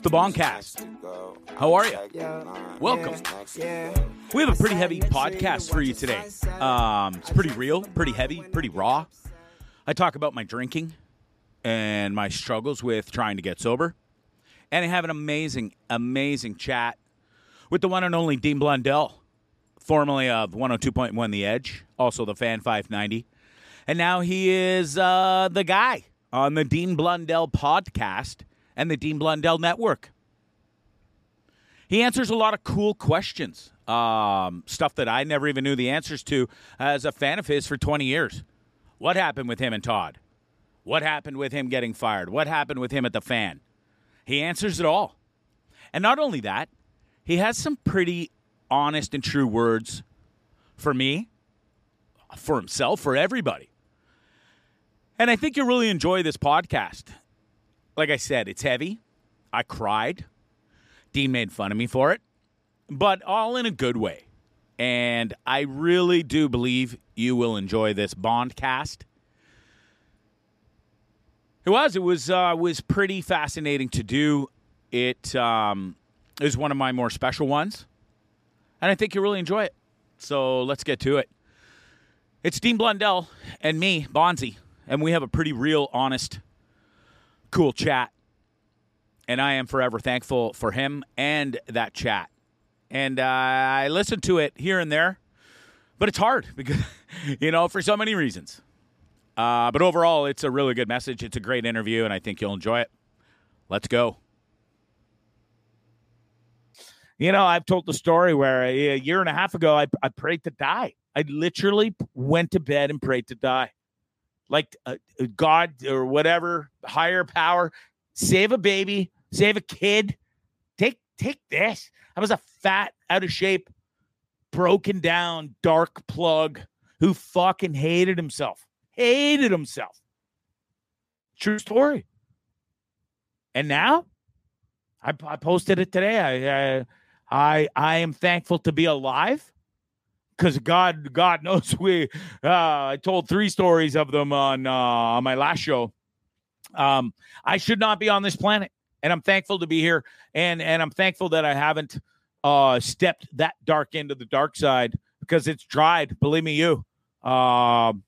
It's the Boncast. How are you? Welcome. We have a pretty heavy podcast for you today. Um, it's pretty real, pretty heavy, pretty raw. I talk about my drinking and my struggles with trying to get sober. And I have an amazing, amazing chat with the one and only Dean Blundell, formerly of 102.1 The Edge, also the Fan 590. And now he is uh, the guy on the Dean Blundell podcast and the Dean Blundell Network. He answers a lot of cool questions, um, stuff that I never even knew the answers to as a fan of his for 20 years. What happened with him and Todd? What happened with him getting fired? What happened with him at the fan? He answers it all. And not only that, he has some pretty honest and true words for me, for himself, for everybody. And I think you'll really enjoy this podcast. Like I said, it's heavy. I cried. Dean made fun of me for it, but all in a good way. And I really do believe you will enjoy this Bond cast. It was. It was. Uh, was pretty fascinating to do. It um, is one of my more special ones, and I think you'll really enjoy it. So let's get to it. It's Dean Blundell and me, Bonzi, and we have a pretty real, honest, cool chat. And I am forever thankful for him and that chat. And uh, I listen to it here and there, but it's hard because, you know, for so many reasons. Uh, but overall, it's a really good message. It's a great interview, and I think you'll enjoy it. Let's go. You know, I've told the story where a year and a half ago, I, I prayed to die. I literally went to bed and prayed to die. Like uh, God or whatever, higher power, save a baby, save a kid. Take take this. I was a fat, out of shape, broken down, dark plug who fucking hated himself. Hated himself. True story. And now, I, I posted it today. I, I I I am thankful to be alive because God God knows we. Uh, I told three stories of them on uh, on my last show. Um, I should not be on this planet, and I'm thankful to be here, and and I'm thankful that I haven't uh, stepped that dark into the dark side because it's dried. Believe me, you. Um,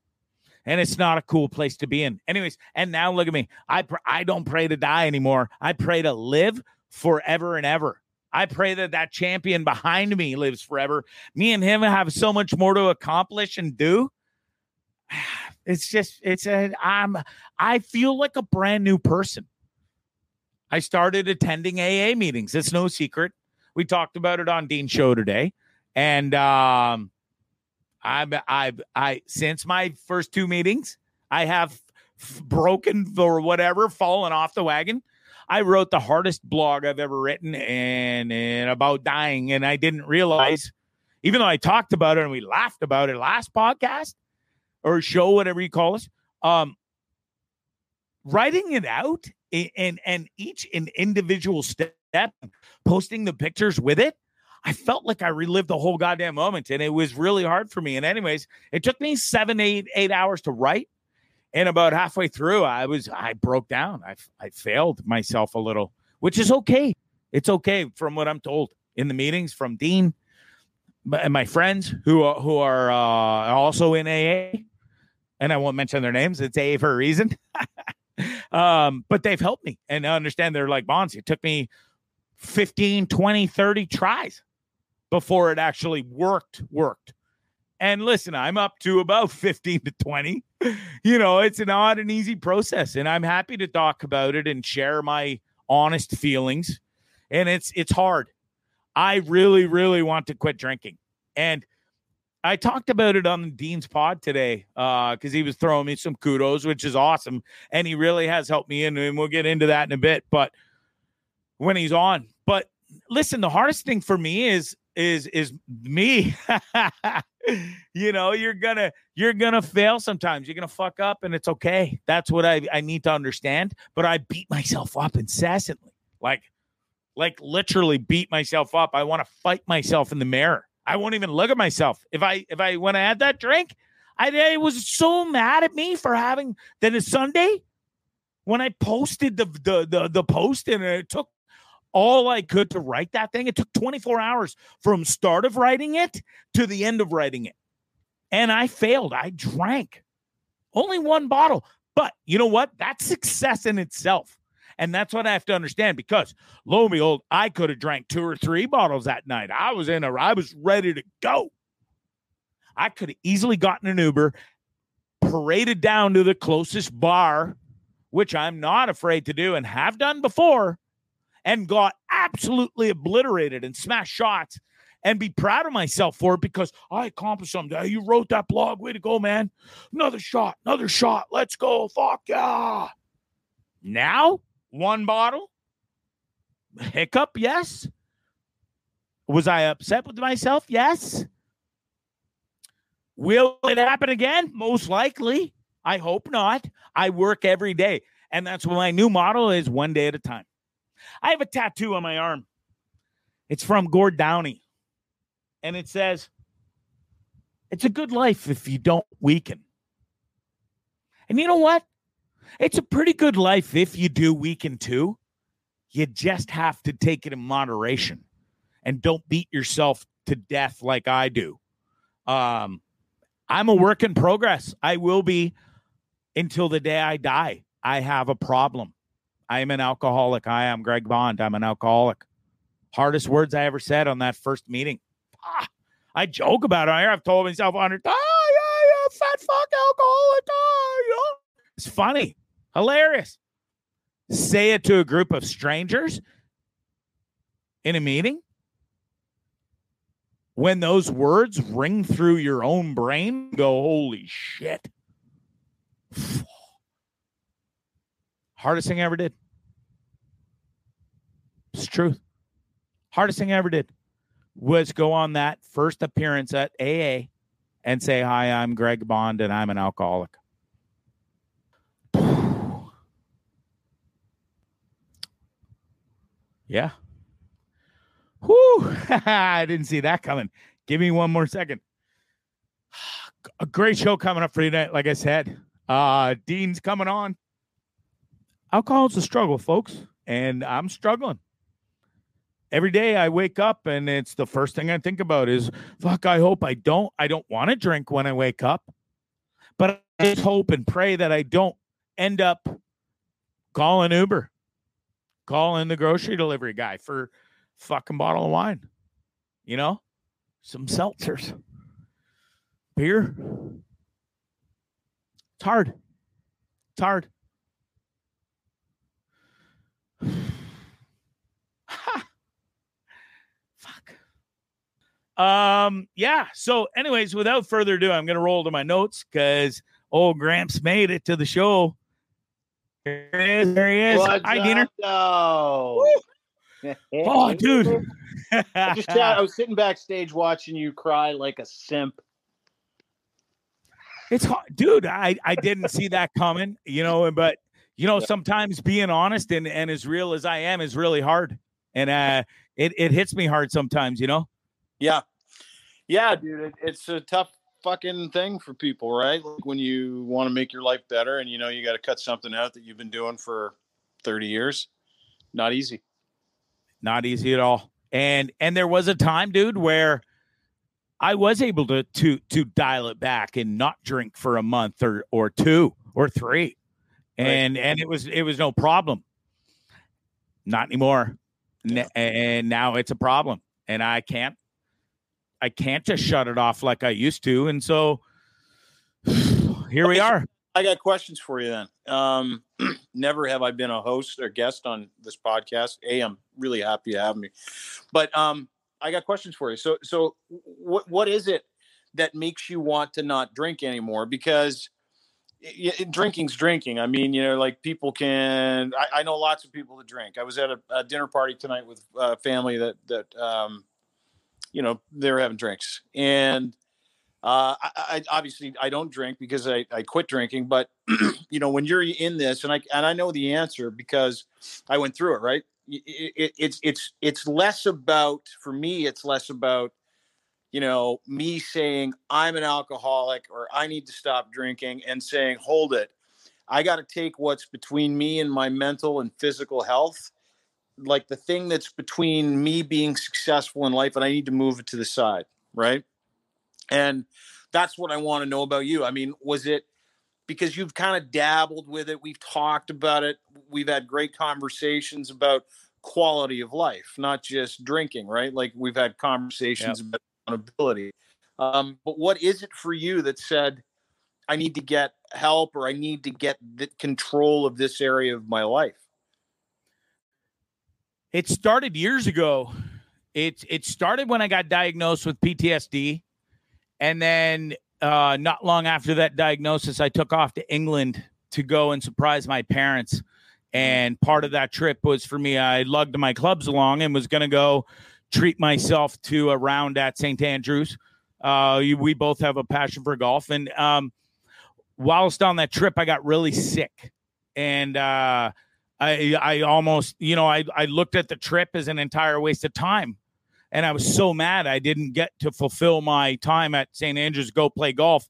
and it's not a cool place to be in. Anyways, and now look at me. I pr- I don't pray to die anymore. I pray to live forever and ever. I pray that that champion behind me lives forever. Me and him have so much more to accomplish and do. It's just it's a I'm I feel like a brand new person. I started attending AA meetings. It's no secret. We talked about it on Dean's show today. And um I've I've I since my first two meetings, I have f- broken or whatever, fallen off the wagon. I wrote the hardest blog I've ever written and, and about dying, and I didn't realize, even though I talked about it and we laughed about it last podcast or show, whatever you call it, um, writing it out and and each an individual step, posting the pictures with it. I felt like I relived the whole goddamn moment, and it was really hard for me. And anyways, it took me seven, eight, eight hours to write, and about halfway through, I was I broke down. I I failed myself a little, which is okay. It's okay from what I'm told in the meetings from Dean and my friends who are, who are uh, also in AA, and I won't mention their names. It's AA for a reason. um, but they've helped me and I understand they're like bonds. It took me 15, 20, 30 tries before it actually worked, worked. And listen, I'm up to about 15 to 20. You know, it's an odd and easy process. And I'm happy to talk about it and share my honest feelings. And it's it's hard. I really, really want to quit drinking. And I talked about it on Dean's pod today because uh, he was throwing me some kudos, which is awesome. And he really has helped me in, and we'll get into that in a bit. But when he's on, but listen, the hardest thing for me is is is me. you know, you're gonna you're gonna fail sometimes. You're gonna fuck up, and it's okay. That's what I I need to understand. But I beat myself up incessantly, like like literally beat myself up. I want to fight myself in the mirror. I won't even look at myself. If I if I when I had that drink, I, I was so mad at me for having that is Sunday when I posted the the the, the post and it took all I could to write that thing. It took 24 hours from start of writing it to the end of writing it. And I failed. I drank only one bottle. But you know what? That's success in itself. And that's what I have to understand because lo and behold, I could have drank two or three bottles that night. I was in a, I was ready to go. I could have easily gotten an Uber, paraded down to the closest bar, which I'm not afraid to do and have done before, and got absolutely obliterated and smashed shots and be proud of myself for it because I accomplished something. You wrote that blog. Way to go, man. Another shot, another shot. Let's go. Fuck yeah. Now, one bottle. Hiccup, yes. Was I upset with myself? Yes. Will it happen again? Most likely. I hope not. I work every day. And that's what my new model is one day at a time. I have a tattoo on my arm. It's from Gord Downie. And it says, It's a good life if you don't weaken. And you know what? It's a pretty good life if you do weaken too. You just have to take it in moderation and don't beat yourself to death like I do. Um, I'm a work in progress. I will be until the day I die. I have a problem. I am an alcoholic. I am Greg Bond. I'm an alcoholic. Hardest words I ever said on that first meeting. Ah, I joke about it. I've told myself a hundred times, oh, yeah, yeah, fat fuck alcoholic. Oh, you know? It's funny, hilarious. Say it to a group of strangers in a meeting. When those words ring through your own brain, go, holy shit. Hardest thing I ever did. It's truth. Hardest thing I ever did was go on that first appearance at AA and say, Hi, I'm Greg Bond and I'm an alcoholic. yeah. Whew. I didn't see that coming. Give me one more second. A great show coming up for you tonight, like I said. Uh, Dean's coming on. Alcohol is a struggle, folks, and I'm struggling every day I wake up and it's the first thing I think about is fuck, I hope I don't I don't want to drink when I wake up. But I just hope and pray that I don't end up calling Uber, calling the grocery delivery guy for fucking bottle of wine. You know? Some seltzers. Beer. It's hard. It's hard. Um, yeah. So, anyways, without further ado, I'm gonna roll to my notes because old Gramps made it to the show. There he is. There he is. What's Hi, Diener. Oh, oh, dude. I just I was sitting backstage watching you cry like a simp. It's hard, dude. I I didn't see that coming, you know, but you know, sometimes being honest and and as real as I am is really hard. And uh it it hits me hard sometimes, you know. Yeah, yeah, dude, it, it's a tough fucking thing for people, right? Like when you want to make your life better, and you know you got to cut something out that you've been doing for thirty years. Not easy. Not easy at all. And and there was a time, dude, where I was able to to to dial it back and not drink for a month or or two or three, and right. and it was it was no problem. Not anymore. Yeah. And now it's a problem, and I can't I can't just shut it off like I used to. And so here we are. I got questions for you then. Um, never have I been a host or guest on this podcast. A, I'm really happy to have me, but um, I got questions for you. So, so what what is it that makes you want to not drink anymore? Because it, it, drinking's drinking. I mean, you know, like people can. I, I know lots of people that drink. I was at a, a dinner party tonight with a family that that um, you know they were having drinks and uh, I, I, obviously I don't drink because I, I quit drinking, but you know when you're in this, and I and I know the answer because I went through it. Right? It, it, it's it's it's less about for me. It's less about you know me saying I'm an alcoholic or I need to stop drinking and saying hold it. I got to take what's between me and my mental and physical health like the thing that's between me being successful in life and I need to move it to the side, right? And that's what I want to know about you. I mean, was it because you've kind of dabbled with it, we've talked about it, we've had great conversations about quality of life, not just drinking, right? Like we've had conversations yep. about accountability. Um, but what is it for you that said, I need to get help or I need to get the control of this area of my life? It started years ago. It it started when I got diagnosed with PTSD, and then uh, not long after that diagnosis, I took off to England to go and surprise my parents. And part of that trip was for me. I lugged my clubs along and was going to go treat myself to a round at St. Andrews. Uh, we both have a passion for golf, and um, whilst on that trip, I got really sick, and uh, I I almost you know I I looked at the trip as an entire waste of time, and I was so mad I didn't get to fulfill my time at St. Andrews go play golf,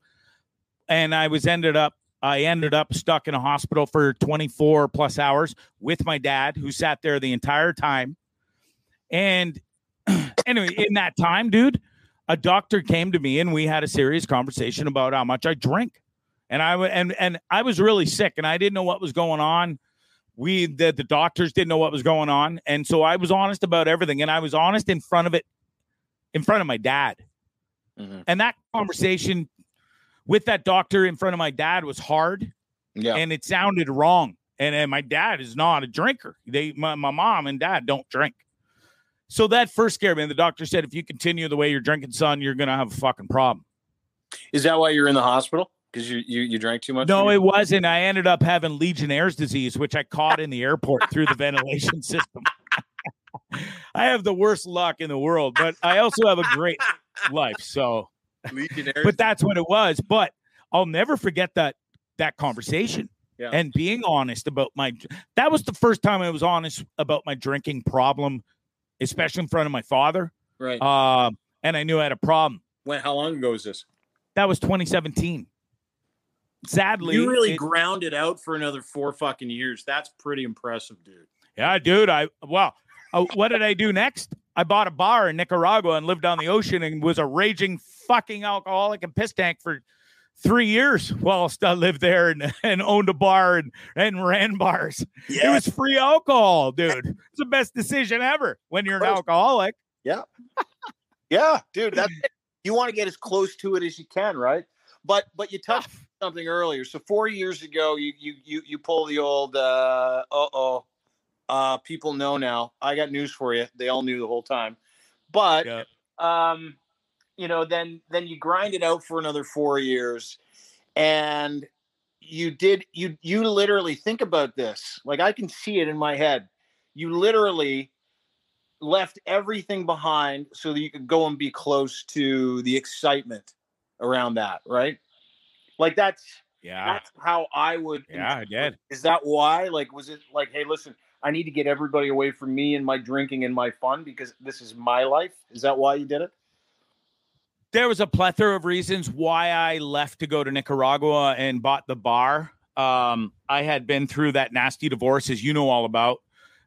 and I was ended up I ended up stuck in a hospital for 24 plus hours with my dad who sat there the entire time, and anyway in that time, dude. A doctor came to me and we had a serious conversation about how much I drink and I and and I was really sick, and I didn't know what was going on. We the, the doctors didn't know what was going on, and so I was honest about everything, and I was honest in front of it, in front of my dad, mm-hmm. and that conversation with that doctor in front of my dad was hard, yeah, and it sounded wrong, and, and my dad is not a drinker. They my, my mom and dad don't drink. So that first scared me. And the doctor said, if you continue the way you're drinking, son, you're gonna have a fucking problem. Is that why you're in the hospital? Because you, you you drank too much? No, it wasn't. I ended up having Legionnaire's disease, which I caught in the airport through the ventilation system. I have the worst luck in the world, but I also have a great life. So, Legionnaires. but that's what it was. But I'll never forget that that conversation yeah. and being honest about my. That was the first time I was honest about my drinking problem, especially in front of my father. Right. Uh, and I knew I had a problem. When? How long ago was this? That was 2017 sadly, you really it, grounded out for another four fucking years. That's pretty impressive, dude. Yeah, dude. I well, uh, what did I do next? I bought a bar in Nicaragua and lived on the ocean and was a raging fucking alcoholic and piss tank for three years whilst I lived there and, and owned a bar and, and ran bars. Yes. It was free alcohol, dude. It's the best decision ever when you're an alcoholic. Yeah. yeah, dude. That's it. You want to get as close to it as you can, right? But but you touched something earlier. So four years ago, you you you you pull the old uh oh uh people know now. I got news for you. They all knew the whole time, but yeah. um you know then then you grind it out for another four years, and you did you you literally think about this like I can see it in my head. You literally left everything behind so that you could go and be close to the excitement around that, right? Like that's yeah, that's how I would. Yeah, I did. Is that why? Like, was it like, hey, listen, I need to get everybody away from me and my drinking and my fun because this is my life? Is that why you did it? There was a plethora of reasons why I left to go to Nicaragua and bought the bar. Um, I had been through that nasty divorce, as you know all about.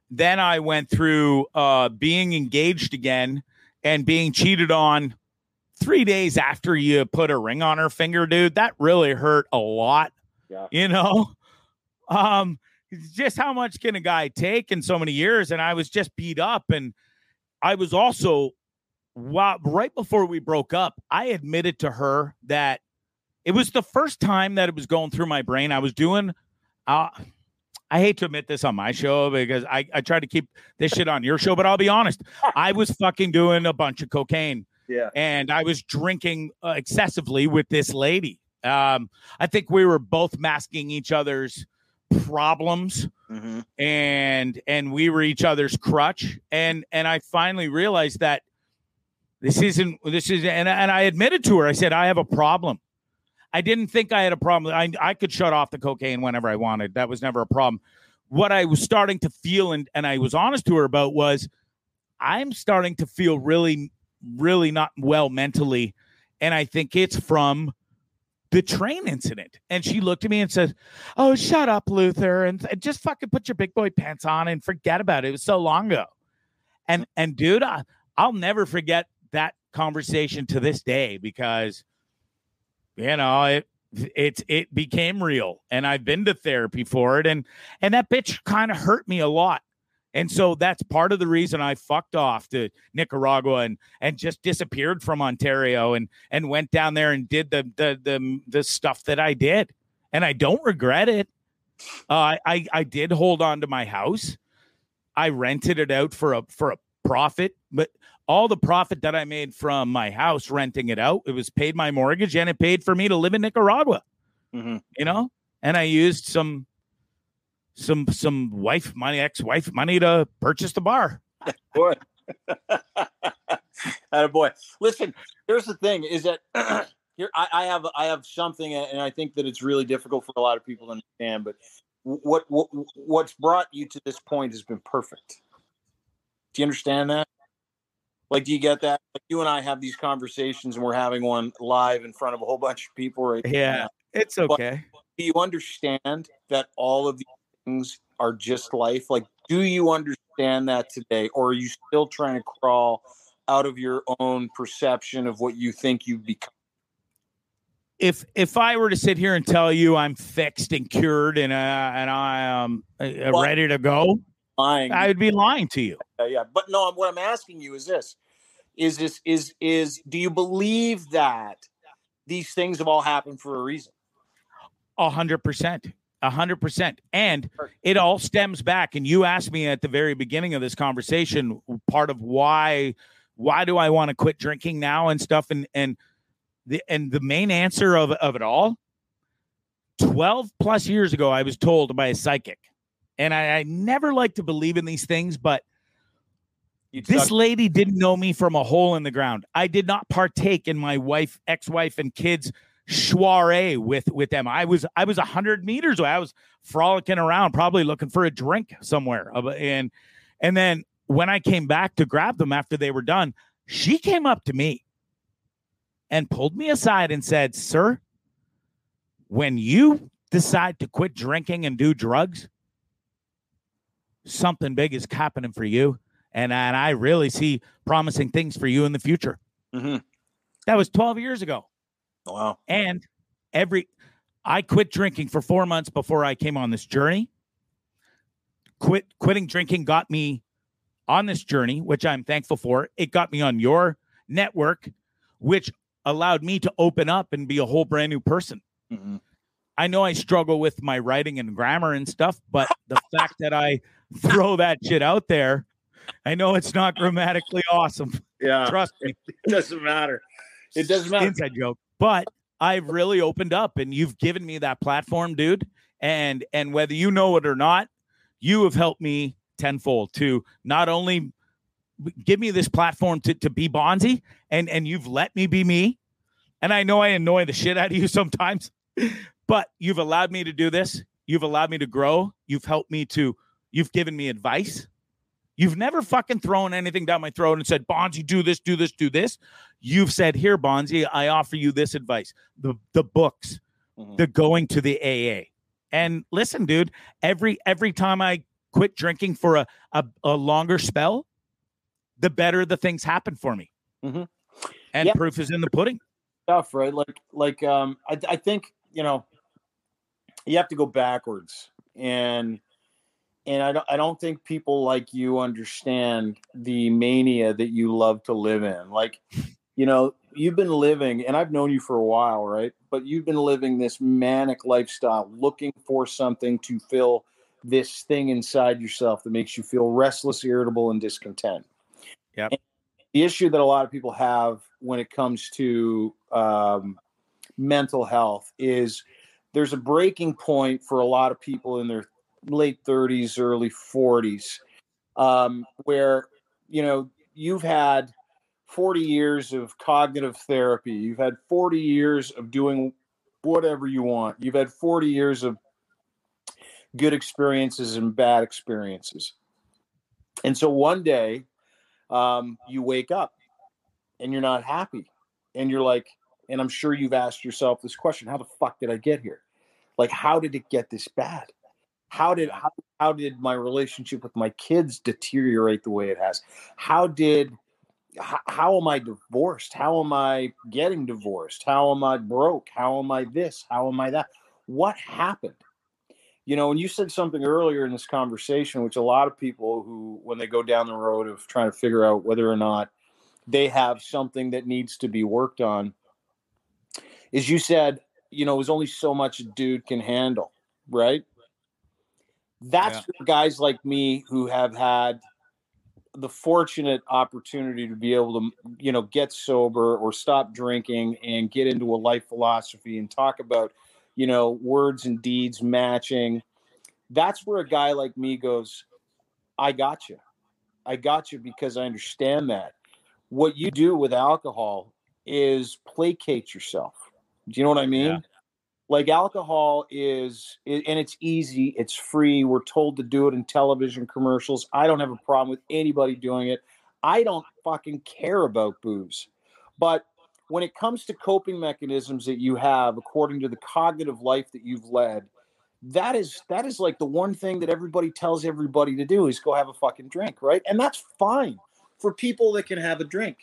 Then I went through uh, being engaged again and being cheated on three days after you put a ring on her finger, dude, that really hurt a lot. Yeah. You know, um, just how much can a guy take in so many years? And I was just beat up. And I was also, while, right before we broke up, I admitted to her that it was the first time that it was going through my brain. I was doing, uh, I hate to admit this on my show because I, I try to keep this shit on your show, but I'll be honest. I was fucking doing a bunch of cocaine yeah. And I was drinking uh, excessively with this lady. Um, I think we were both masking each other's problems mm-hmm. and and we were each other's crutch and and I finally realized that this isn't this is and, and I admitted to her I said I have a problem I didn't think I had a problem I I could shut off the cocaine whenever I wanted that was never a problem what I was starting to feel and and I was honest to her about was I'm starting to feel really really not well mentally. And I think it's from the train incident. And she looked at me and said, Oh, shut up, Luther, and, and just fucking put your big boy pants on and forget about it. It was so long ago. And and dude, I, I'll never forget that conversation to this day because you know it it it became real and I've been to therapy for it and and that bitch kind of hurt me a lot and so that's part of the reason I fucked off to Nicaragua and and just disappeared from Ontario and and went down there and did the the the, the stuff that I did. And I don't regret it. Uh, I I did hold on to my house. I rented it out for a for a profit, but all the profit that I made from my house renting it out, it was paid my mortgage and it paid for me to live in Nicaragua. Mm-hmm. You know, and I used some some some wife money, ex-wife money to purchase the bar. boy. a boy. Listen, here's the thing: is that here I, I, have I have something, and I think that it's really difficult for a lot of people to understand. But what, what what's brought you to this point has been perfect. Do you understand that? Like, do you get that? Like you and I have these conversations, and we're having one live in front of a whole bunch of people right Yeah, now. it's okay. But do you understand that all of these things are just life? Like, do you understand that today, or are you still trying to crawl out of your own perception of what you think you've become? If if I were to sit here and tell you I'm fixed and cured and uh, and I am uh, well, ready to go, lying. I would be lying to you. Uh, yeah, but no. What I'm asking you is this: is this is is do you believe that these things have all happened for a reason? A hundred percent. A hundred percent. And it all stems back. And you asked me at the very beginning of this conversation, part of why why do I want to quit drinking now and stuff. And and the and the main answer of, of it all, 12 plus years ago, I was told by a psychic. And I, I never like to believe in these things, but this lady didn't know me from a hole in the ground. I did not partake in my wife, ex-wife, and kids' soiree with with them. I was I was a hundred meters away. I was frolicking around, probably looking for a drink somewhere. And and then when I came back to grab them after they were done, she came up to me and pulled me aside and said, "Sir, when you decide to quit drinking and do drugs, something big is happening for you." And, and I really see promising things for you in the future. Mm-hmm. That was 12 years ago. Wow. And every I quit drinking for 4 months before I came on this journey. Quit quitting drinking got me on this journey, which I'm thankful for. It got me on your network, which allowed me to open up and be a whole brand new person. Mm-hmm. I know I struggle with my writing and grammar and stuff, but the fact that I throw that shit out there, I know it's not grammatically awesome. Yeah. Trust me. It doesn't matter. It doesn't matter. Inside joke. But I've really opened up and you've given me that platform, dude. And and whether you know it or not, you have helped me tenfold to not only give me this platform to, to be Bonzi and and you've let me be me. And I know I annoy the shit out of you sometimes, but you've allowed me to do this. You've allowed me to grow. You've helped me to, you've given me advice. You've never fucking thrown anything down my throat and said, Bonzi, do this, do this, do this. You've said, here, Bonzi, I offer you this advice. The the books, mm-hmm. the going to the AA. And listen, dude, every every time I quit drinking for a, a, a longer spell, the better the things happen for me. Mm-hmm. And yeah. proof is in the pudding. Stuff, right? Like like um I I think, you know, you have to go backwards. And and I don't I don't think people like you understand the mania that you love to live in. Like, you know, you've been living, and I've known you for a while, right? But you've been living this manic lifestyle, looking for something to fill this thing inside yourself that makes you feel restless, irritable, and discontent. Yeah. The issue that a lot of people have when it comes to um, mental health is there's a breaking point for a lot of people in their late 30s, early 40s, um, where you know you've had 40 years of cognitive therapy, you've had 40 years of doing whatever you want, you've had 40 years of good experiences and bad experiences, and so one day um, you wake up and you're not happy, and you're like, and I'm sure you've asked yourself this question: How the fuck did I get here? Like, how did it get this bad? How did how, how did my relationship with my kids deteriorate the way it has? How did how, how am I divorced? How am I getting divorced? How am I broke? How am I this? How am I that? What happened? You know, and you said something earlier in this conversation, which a lot of people who, when they go down the road of trying to figure out whether or not they have something that needs to be worked on, is you said, you know, there's only so much a dude can handle, right? That's yeah. for guys like me who have had the fortunate opportunity to be able to, you know, get sober or stop drinking and get into a life philosophy and talk about, you know, words and deeds matching. That's where a guy like me goes, I got you. I got you because I understand that. What you do with alcohol is placate yourself. Do you know what I mean? Yeah like alcohol is and it's easy it's free we're told to do it in television commercials i don't have a problem with anybody doing it i don't fucking care about booze but when it comes to coping mechanisms that you have according to the cognitive life that you've led that is that is like the one thing that everybody tells everybody to do is go have a fucking drink right? And that's fine for people that can have a drink.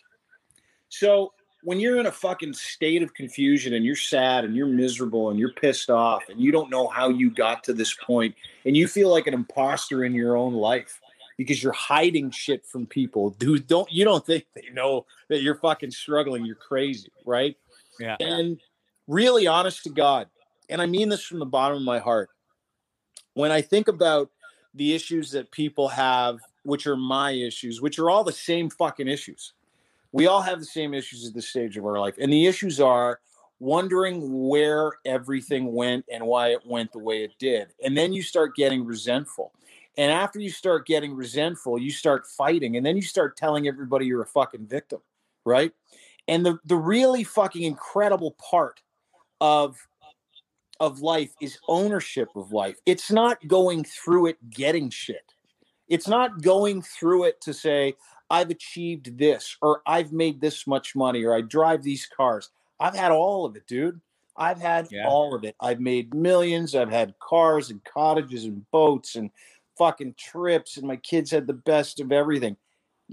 So when you're in a fucking state of confusion and you're sad and you're miserable and you're pissed off and you don't know how you got to this point and you feel like an imposter in your own life because you're hiding shit from people who don't you don't think they know that you're fucking struggling you're crazy right? Yeah. And really honest to god and i mean this from the bottom of my heart when i think about the issues that people have which are my issues which are all the same fucking issues we all have the same issues at this stage of our life. And the issues are wondering where everything went and why it went the way it did. And then you start getting resentful. And after you start getting resentful, you start fighting. And then you start telling everybody you're a fucking victim, right? And the, the really fucking incredible part of of life is ownership of life. It's not going through it getting shit. It's not going through it to say, I've achieved this, or I've made this much money, or I drive these cars. I've had all of it, dude. I've had yeah. all of it. I've made millions. I've had cars and cottages and boats and fucking trips, and my kids had the best of everything.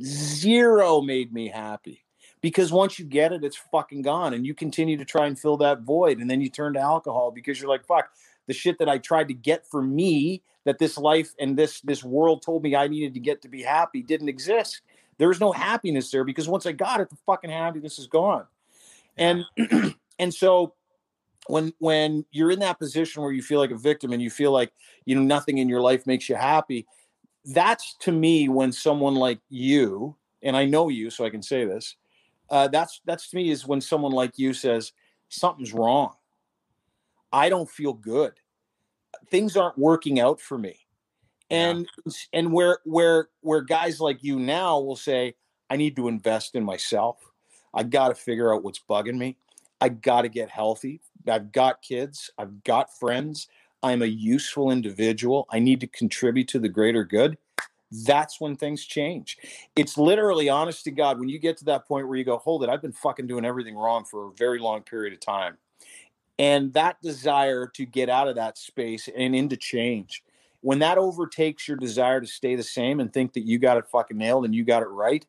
Zero made me happy because once you get it, it's fucking gone, and you continue to try and fill that void, and then you turn to alcohol because you're like, fuck, the shit that I tried to get for me, that this life and this this world told me I needed to get to be happy, didn't exist. There's no happiness there because once I got it, the fucking happiness is gone. And and so when when you're in that position where you feel like a victim and you feel like you know nothing in your life makes you happy, that's to me when someone like you and I know you, so I can say this. Uh, that's that's to me is when someone like you says something's wrong. I don't feel good. Things aren't working out for me and yeah. and where where where guys like you now will say i need to invest in myself. I got to figure out what's bugging me. I got to get healthy. I've got kids. I've got friends. I'm a useful individual. I need to contribute to the greater good. That's when things change. It's literally honest to god when you get to that point where you go hold it i've been fucking doing everything wrong for a very long period of time. And that desire to get out of that space and into change when that overtakes your desire to stay the same and think that you got it fucking nailed and you got it right,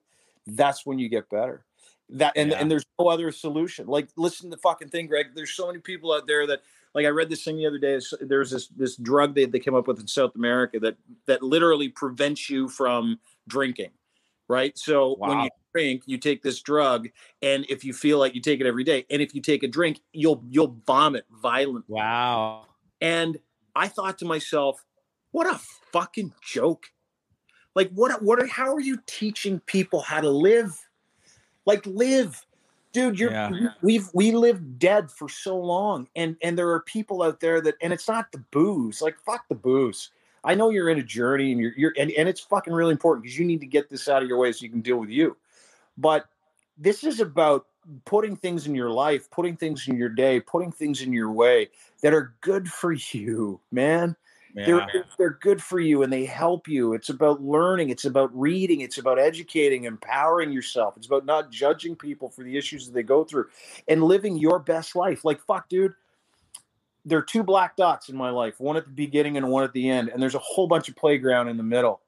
that's when you get better. That and, yeah. and there's no other solution. Like listen to the fucking thing, Greg. There's so many people out there that like I read this thing the other day. There's this this drug they, they came up with in South America that that literally prevents you from drinking. Right. So wow. when you drink, you take this drug, and if you feel like you take it every day, and if you take a drink, you'll you'll vomit violently. Wow. And I thought to myself, what a fucking joke. Like what what are how are you teaching people how to live? Like live. Dude, you're yeah. we've we lived dead for so long and and there are people out there that and it's not the booze. Like fuck the booze. I know you're in a journey and you're you're and, and it's fucking really important because you need to get this out of your way so you can deal with you. But this is about putting things in your life, putting things in your day, putting things in your way that are good for you, man Yeah. They're they're good for you and they help you. It's about learning. It's about reading. It's about educating, empowering yourself. It's about not judging people for the issues that they go through, and living your best life. Like fuck, dude. There are two black dots in my life, one at the beginning and one at the end, and there's a whole bunch of playground in the middle.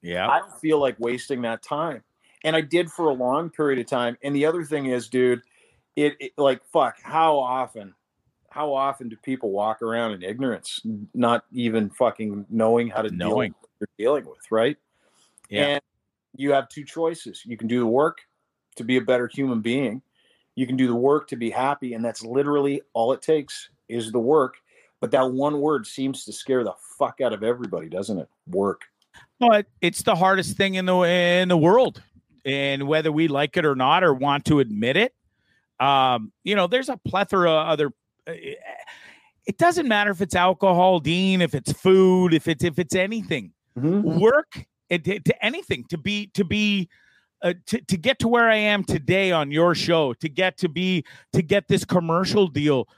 Yeah, I don't feel like wasting that time, and I did for a long period of time. And the other thing is, dude, it, it like fuck. How often? How often do people walk around in ignorance, not even fucking knowing how to knowing deal what they're dealing with, right? Yeah. And you have two choices. You can do the work to be a better human being. You can do the work to be happy, and that's literally all it takes is the work. But that one word seems to scare the fuck out of everybody, doesn't it? Work. But it's the hardest thing in the in the world, and whether we like it or not, or want to admit it, um, you know, there's a plethora of other it doesn't matter if it's alcohol, Dean, if it's food, if it's if it's anything. Mm-hmm. Work it, to anything to be to be uh, to, to get to where I am today on your show, to get to be to get this commercial deal.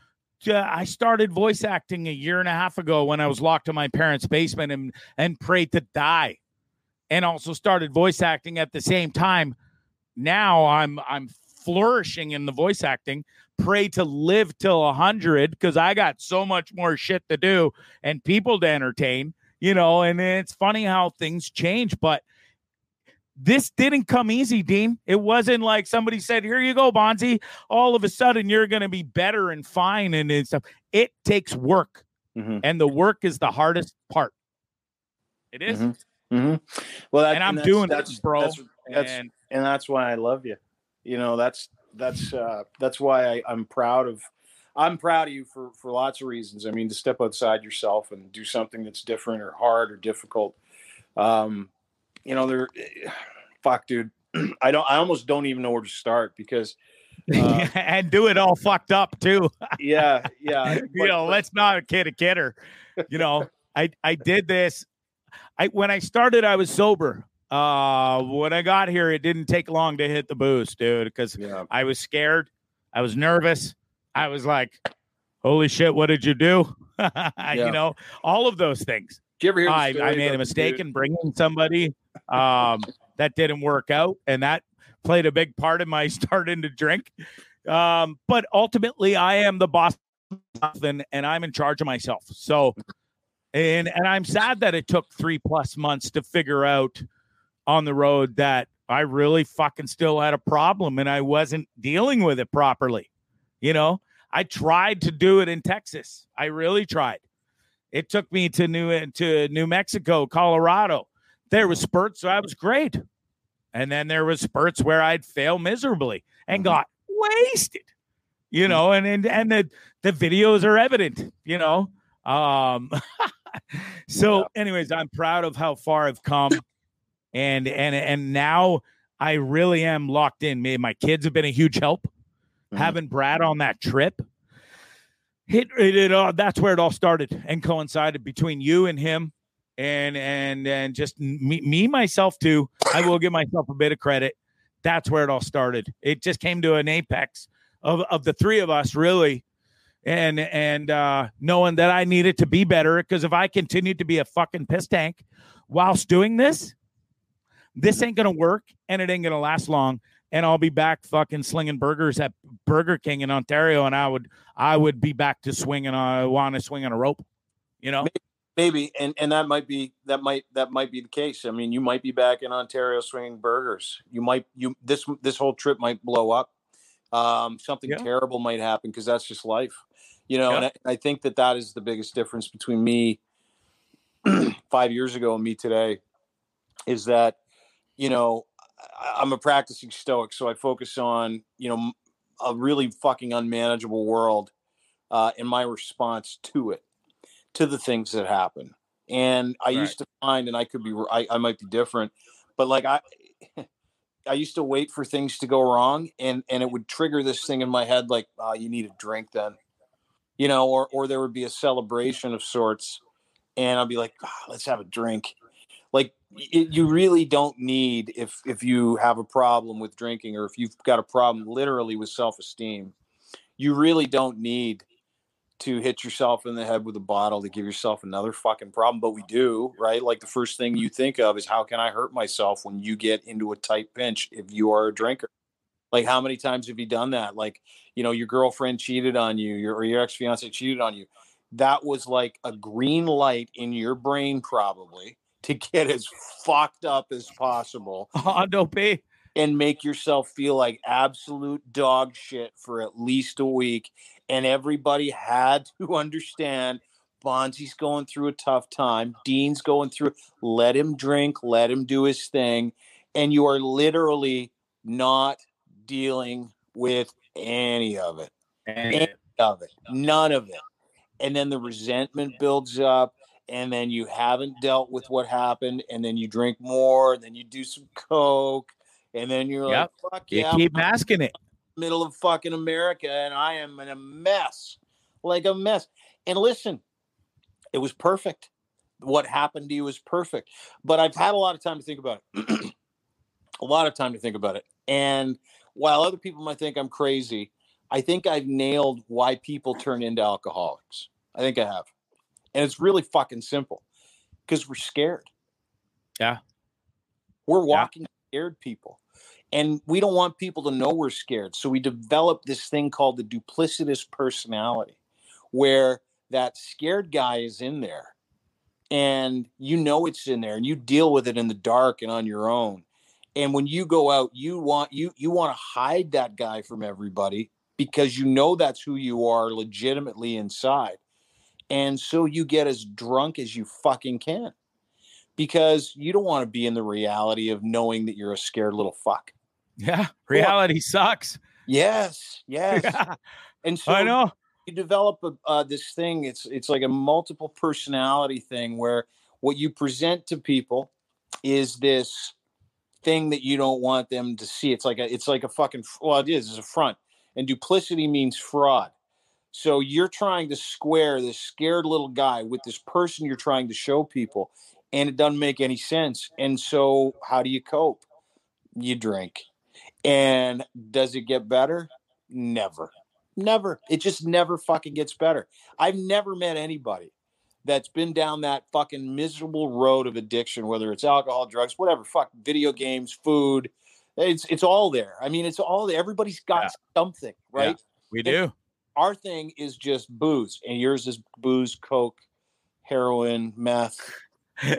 Uh, I started voice acting a year and a half ago when I was locked in my parents' basement and and prayed to die, and also started voice acting at the same time. Now I'm I'm flourishing in the voice acting pray to live till a 100 because I got so much more shit to do and people to entertain, you know. And it's funny how things change, but this didn't come easy, Dean. It wasn't like somebody said, Here you go, Bonzi. All of a sudden, you're going to be better and fine and, and stuff. It takes work, mm-hmm. and the work is the hardest part. It is. Mm-hmm. Mm-hmm. Well, that, and I'm and doing that's, bro. That's, that's, and, and that's why I love you. You know, that's that's uh, that's why I, I'm proud of. I'm proud of you for for lots of reasons. I mean, to step outside yourself and do something that's different or hard or difficult. Um, you know, there. Fuck, dude. I don't. I almost don't even know where to start because. Uh, and do it all fucked up too. yeah, yeah. But, you know, but, let's not kid a kidder. You know, I I did this. I when I started, I was sober. Uh, when I got here, it didn't take long to hit the boost, dude, because yeah. I was scared. I was nervous. I was like, holy shit, what did you do? yeah. You know, all of those things. Did you ever hear I, I made a mistake in bringing somebody um, that didn't work out, and that played a big part in my starting to drink. Um, but ultimately, I am the boss, and, and I'm in charge of myself. So, and and I'm sad that it took three plus months to figure out on the road that I really fucking still had a problem and I wasn't dealing with it properly. You know, I tried to do it in Texas. I really tried. It took me to New to New Mexico, Colorado. There was spurts, so I was great. And then there was spurts where I'd fail miserably and mm-hmm. got wasted. You know, and and and the the videos are evident, you know. Um so anyways, I'm proud of how far I've come and and and now I really am locked in. My kids have been a huge help. Mm-hmm. Having Brad on that trip, it, it, it uh, that's where it all started and coincided between you and him, and and and just me, me myself too. I will give myself a bit of credit. That's where it all started. It just came to an apex of of the three of us, really and and uh, knowing that I needed to be better because if I continued to be a fucking piss tank whilst doing this, this ain't gonna work and it ain't gonna last long and I'll be back fucking slinging burgers at Burger King in Ontario, and I would I would be back to swinging on want to swing on a rope, you know. Maybe, and and that might be that might that might be the case. I mean, you might be back in Ontario swinging burgers. You might you this this whole trip might blow up. Um, something yeah. terrible might happen because that's just life, you know. Yeah. And I, I think that that is the biggest difference between me five years ago and me today, is that you know, I'm a practicing stoic, so I focus on, you know, a really fucking unmanageable world uh, in my response to it, to the things that happen. And I right. used to find, and I could be, I, I might be different, but like I, I used to wait for things to go wrong, and and it would trigger this thing in my head, like, oh, you need a drink then, you know, or or there would be a celebration of sorts, and I'd be like, oh, let's have a drink, like it, you really don't need if if you have a problem with drinking or if you've got a problem literally with self-esteem you really don't need to hit yourself in the head with a bottle to give yourself another fucking problem, but we do, right? Like the first thing you think of is how can I hurt myself when you get into a tight pinch if you are a drinker? Like how many times have you done that? Like, you know, your girlfriend cheated on you, your or your ex-fiance cheated on you. That was like a green light in your brain probably to get as fucked up as possible. Hondo P. and make yourself feel like absolute dog shit for at least a week. And everybody had to understand Bonzi's going through a tough time. Dean's going through. Let him drink. Let him do his thing. And you are literally not dealing with any of it. Any of it. None of it. And then the resentment builds up. And then you haven't dealt with what happened. And then you drink more. And then you do some coke. And then you're Yep. like, fuck You yeah, I'm keep masking it. middle of fucking America and I am in a mess, like a mess. And listen, it was perfect. What happened to you was perfect. But I've had a lot of time to think about it. a lot of time to think about it. And while other people might think I'm crazy, I think I've nailed why people turn into alcoholics. I think I have. And it's really fucking simple because we're scared. Yeah. We're walking scared people. And we don't want people to know we're scared. So we develop this thing called the duplicitous personality, where that scared guy is in there and you know it's in there and you deal with it in the dark and on your own. And when you go out, you want you you want to hide that guy from everybody because you know that's who you are legitimately inside. And so you get as drunk as you fucking can because you don't want to be in the reality of knowing that you're a scared little fuck. Yeah. Reality sucks. Yes, yes. Yeah, And so I know. you develop a, uh, this thing. It's it's like a multiple personality thing where what you present to people is this thing that you don't want them to see. It's like a it's like a fucking well, it is. It's a front, and duplicity means fraud. So you're trying to square this scared little guy with this person you're trying to show people, and it doesn't make any sense. And so, how do you cope? You drink. And does it get better? Never. Never. It just never fucking gets better. I've never met anybody that's been down that fucking miserable road of addiction, whether it's alcohol, drugs, whatever, fuck, video games, food. It's it's all there. I mean, it's all there. Everybody's got Yeah. something, right? We do. Our thing is just booze, and yours is booze, coke, heroin, meth.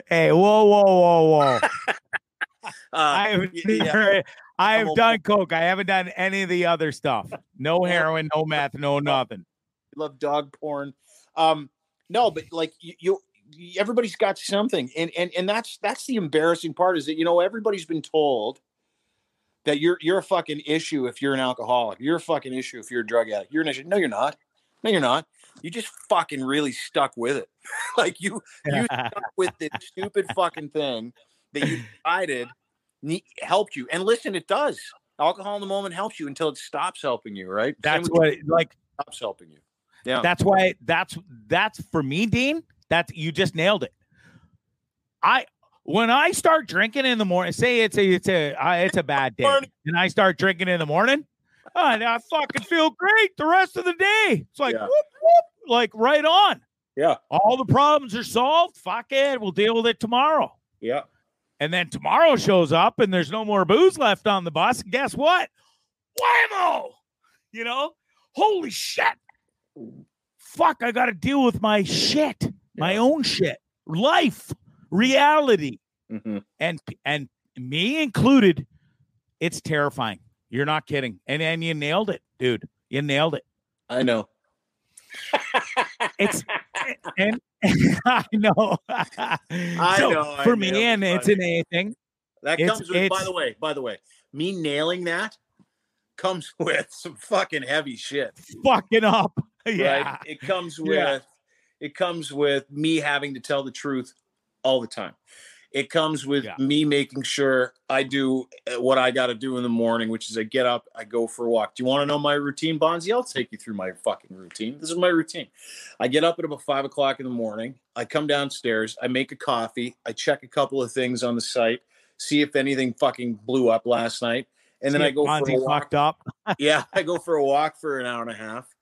Hey, whoa, whoa, whoa, whoa. Uh, I have yeah. I have done coke. I haven't done any of the other stuff. No heroin, no meth, no nothing. love dog porn. Um, no, but like you, you- everybody's got something, and and and that's that's the embarrassing part is that you know everybody's been told that you're you're a fucking issue if you're an alcoholic. You're a fucking issue if you're a drug addict. You're an issue. No, you're not. No, you're not. You just fucking really stuck with it. like you you stuck with this stupid fucking thing that you decided ne- helped you. And listen, it does. Alcohol in the moment helps you until it stops helping you, right? That's what, like, stops helping you. Yeah. that's why, that's, that's for me, Dean. That's, you just nailed it. I, when I start drinking in the morning, say it's a, it's a, I, it's a bad day, and I start drinking in the morning, oh, and I fucking feel great the rest of the day. It's like, Yeah. whoop, whoop, like right on. Yeah. All the problems are solved. Fuck it. We'll deal with it tomorrow. Yeah. And then tomorrow shows up and there's no more booze left on the bus. And guess what? Whammo! You know, holy shit. Fuck, I got to deal with my shit, my Yeah. own shit, life, reality. Mhm. And and me included, it's terrifying. You're not kidding. And and you nailed it, dude. You nailed it. I know. It's and I know. so know I for me, nailed it, and it's an A thing. That It's- comes with, by the way, by the way, me nailing that comes with some fucking heavy shit. Fucking up. Yeah. Right? It comes with Yeah. it comes with me having to tell the truth all the time. It comes with Yeah. me making sure I do uh, what I got to do in the morning, which is I get up, I go for a walk. Do you want to know my routine, Bonzi? I'll take you through my fucking routine. This is my routine. I get up at about five o'clock in the morning. I come downstairs. I make a coffee. I check a couple of things on the site, see if anything fucking blew up last night, and then I go for a walk fucked up. yeah, I go for a walk for an hour and a half.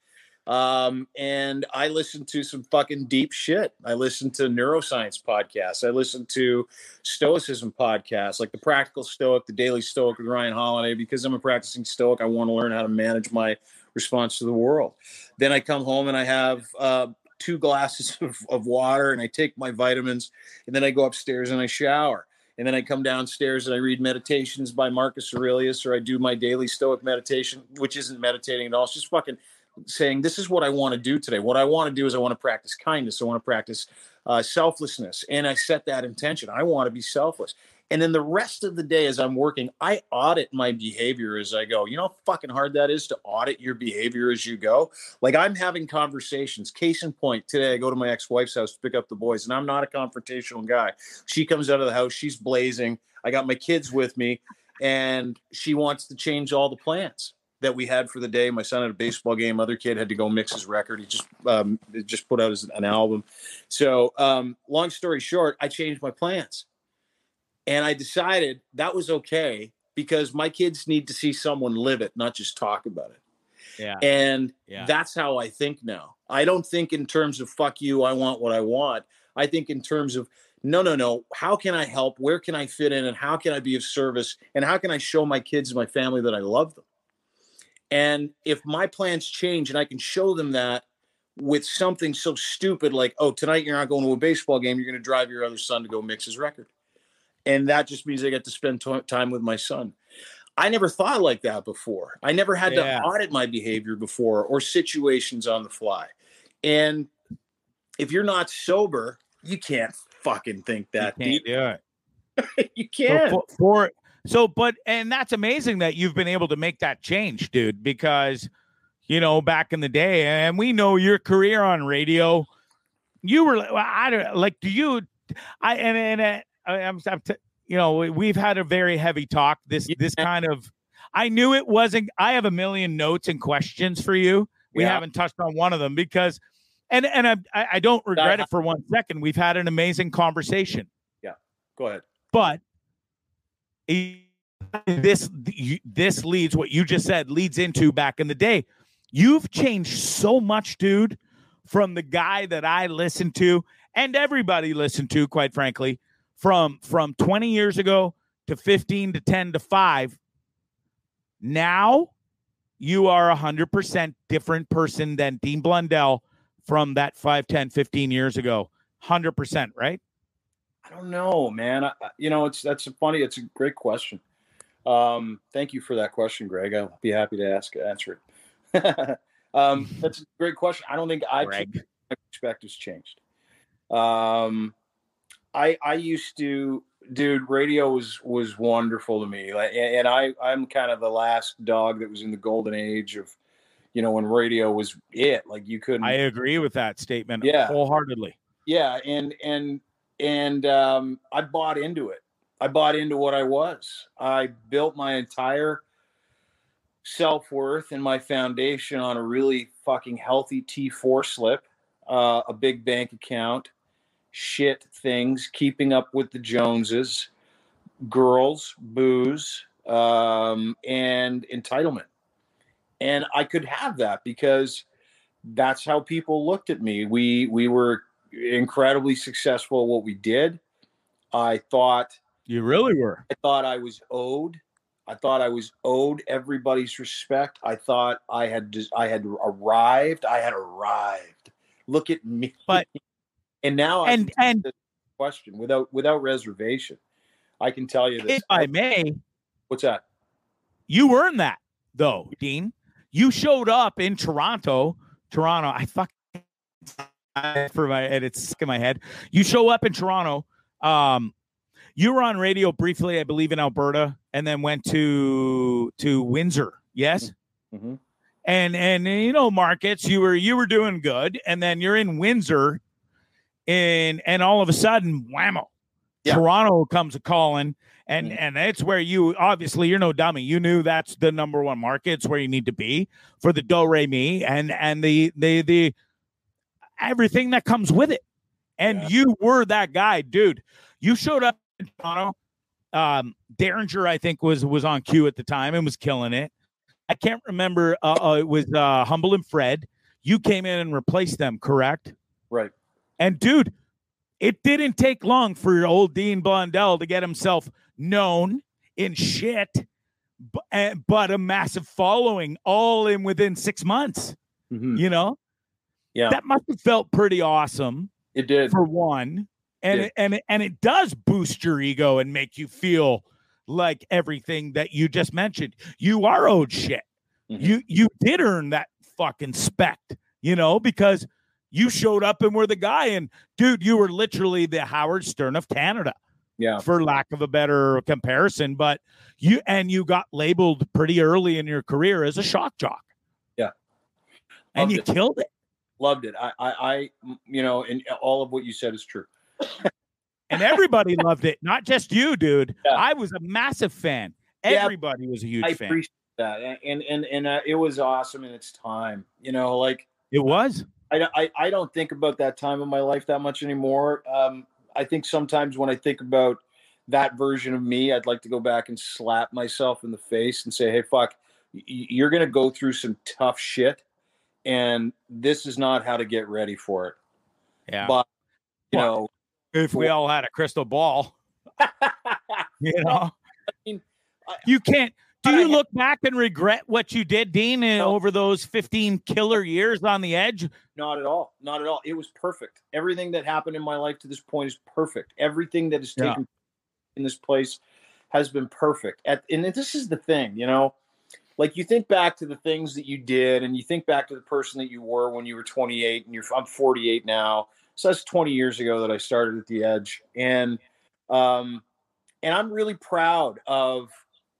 Um, and I listen to some fucking deep shit. I listen to neuroscience podcasts. I listen to stoicism podcasts, like the Practical Stoic, the Daily Stoic with Ryan Holiday. Because I'm a practicing Stoic, I want to learn how to manage my response to the world. Then I come home and I have uh, two glasses of, of water and I take my vitamins, and then I go upstairs and I shower and then I come downstairs and I read meditations by Marcus Aurelius, or I do my daily Stoic meditation, which isn't meditating at all. It's just fucking saying, "This is what I want to do today. What I want to do is I want to practice kindness. I want to practice uh, selflessness, and I set that intention. I want to be selfless. And then the rest of the day, as I'm working, I audit my behavior as I go. You know how fucking hard that is to audit your behavior as you go? Like I'm having conversations. Case in point, today I go to my ex wife's house to pick up the boys, and I'm not a confrontational guy. She comes out of the house, she's blazing. I got my kids with me, and she wants to change all the plans that we had for the day. My son had a baseball game. Other kid had to go mix his record. He just um, just put out his, an album. So, um, long story short, I changed my plans. And I decided that was okay because my kids need to see someone live it, not just talk about it. Yeah. And Yeah. that's how I think now. I don't think in terms of fuck you, I want what I want. I think in terms of no, no, no. How can I help? Where can I fit in? And how can I be of service? And how can I show my kids and my family that I love them? And if my plans change and I can show them that with something so stupid like, oh, tonight you're not going to a baseball game, you're going to drive your other son to go mix his record. And that just means I get to spend to- time with my son. I never thought like that before. I never had Yeah. to audit my behavior before or situations on the fly. And if you're not sober, you can't fucking think You that can't deep. do it. you can't. for, for so, but and that's amazing that you've been able to make that change, dude. Because you know, back in the day, and we know your career on radio, you were. I don't like. Do you? I and and uh, I, I'm, I'm t- you know, we- we've had a very heavy talk. This this kind of. I knew it wasn't. I have a million notes and questions for you. We Yeah. haven't touched on one of them because, and and I I don't regret it for one second. We've had an amazing conversation Yeah. Go ahead. but this this leads what you just said leads into back in the day. You've changed so much dude from the guy that i listened to and everybody listened to quite frankly from from 20 years ago to 15 to 10 to 5 now you are a 100% different person than dean blundell from that 5 10 15 years ago. 100% right I don't know, man. I, you know, it's that's a funny. It's a great question. Um, thank you for that question, Greg. I'll be happy to ask answer it. um, that's a great question. I don't think I Greg. my perspective's changed. Um, I I used to, dude. Radio was was wonderful to me, like, and and I I'm kind of the last dog that was in the golden age of, you know, when radio was it. Like you couldn't. I agree with that statement Yeah. wholeheartedly. yeah and and and um i bought into it. I bought into what i was. I built my entire self-worth and my foundation on a really fucking healthy t4 slip uh, a big bank account shit things keeping up with the joneses girls booze um, and entitlement. And i could have that because that's how people looked at me. We we were incredibly successful at what we did. I thought You really were. I thought I was owed. I thought I was owed everybody's respect. I thought I had I had arrived. I had arrived. Look at me. But- and now I And can and question without without reservation. I can tell you this. if I may, What's that? you earned that though, Dean. You showed up in Toronto. Toronto. I fuck for my head. It's stuck in my head. You show up in Toronto. Um, you were on radio briefly, I believe, in Alberta, and then went to to Windsor. Yes. Mhm. and and you know markets you were you were doing good and then you're in windsor and and all of a sudden whammo Yeah. toronto comes a calling and Mhm. and that's where you obviously you're no dummy you knew that's the number one market it's where you need to be for the do re mi and and the the the everything that comes with it and Yeah. you were that guy dude you showed up in toronto um Derringer, I think, was was on Q at the time and was killing it. I can't remember. Uh, uh, it was uh, Humble and Fred. you came in and replaced them, correct? Right. And dude, it didn't take long for your old Dean Blundell to get himself known in shit, but, but a massive following all in within six months. Mhm. You know, Yeah, that must have felt pretty awesome it did. for one, and it, and it, and it does boost your ego and make you feel like everything that you just mentioned. You are owed shit. Mhm. You you did earn that fucking spect, you know, because you showed up and were the guy. And dude, you were literally the Howard Stern of Canada, Yeah. for lack of a better comparison. But you and you got labeled pretty early in your career as a shock jock. Yeah. and you it. killed it. Loved it. I, I, I, you know, and all of what you said is true. and everybody loved it, not just you, dude. Yeah. I was a massive fan. Yeah. Everybody was a huge fan. I fan. appreciate that, and and and, uh, it was awesome in its time. You know, like it was. I, don't- I I don't think about that time of my life that much anymore. Um, I think sometimes when I think about that version of me, I'd like to go back and slap myself in the face and say, "Hey, fuck, you're gonna go through some tough shit, and this is not how to get ready for it." Yeah. But you Well, know, if we all had a crystal ball, you know, I mean, I- you can't. Do you look back and regret what you did, Dean, No. over those 15 killer years on the edge? Not at all. Not at all. It was perfect. Everything that happened in my life to this point is perfect. Everything that has Yeah. in this place has been perfect. At, and this is the thing, you know, like you think back to the things that you did and you think back to the person that you were when you were 28 and you're I'm 48 now. So that's 20 years ago that I started at the edge. And um and I'm really proud of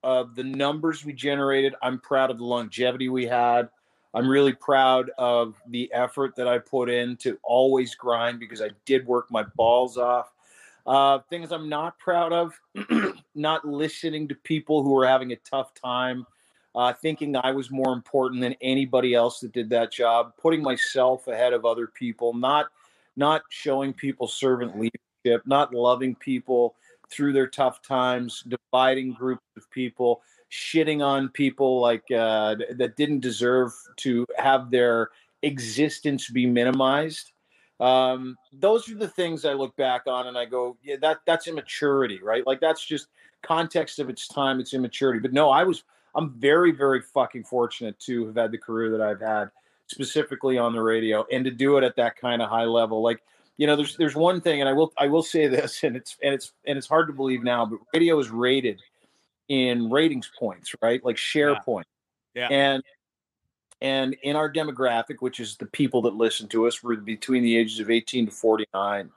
of the numbers we generated. I'm proud of the longevity we had. I'm really proud of the effort that I put in to always grind because I did work my balls off. Uh, things I'm not proud of, not listening to people who are having a tough time, uh, thinking I was more important than anybody else that did that job, putting myself ahead of other people, not not showing people servant leadership, not loving people through their tough times, dividing groups of people, shitting on people like uh, that didn't deserve to have their existence be minimized. Um, those are the things I look back on and I go, yeah, that that's immaturity, right? Like that's just context of its time, it's immaturity. But no, I was I'm very, very fucking fortunate to have had the career that I've had, specifically on the radio, and to do it at that kind of high level. Like, you know, there's there's one thing, and I will I will say this, and it's and it's and it's hard to believe now, but radio is rated in ratings points, right? Like share Yeah. points. Yeah. And and in our demographic, which is the people that listen to us, we're between the ages of 18 to 49.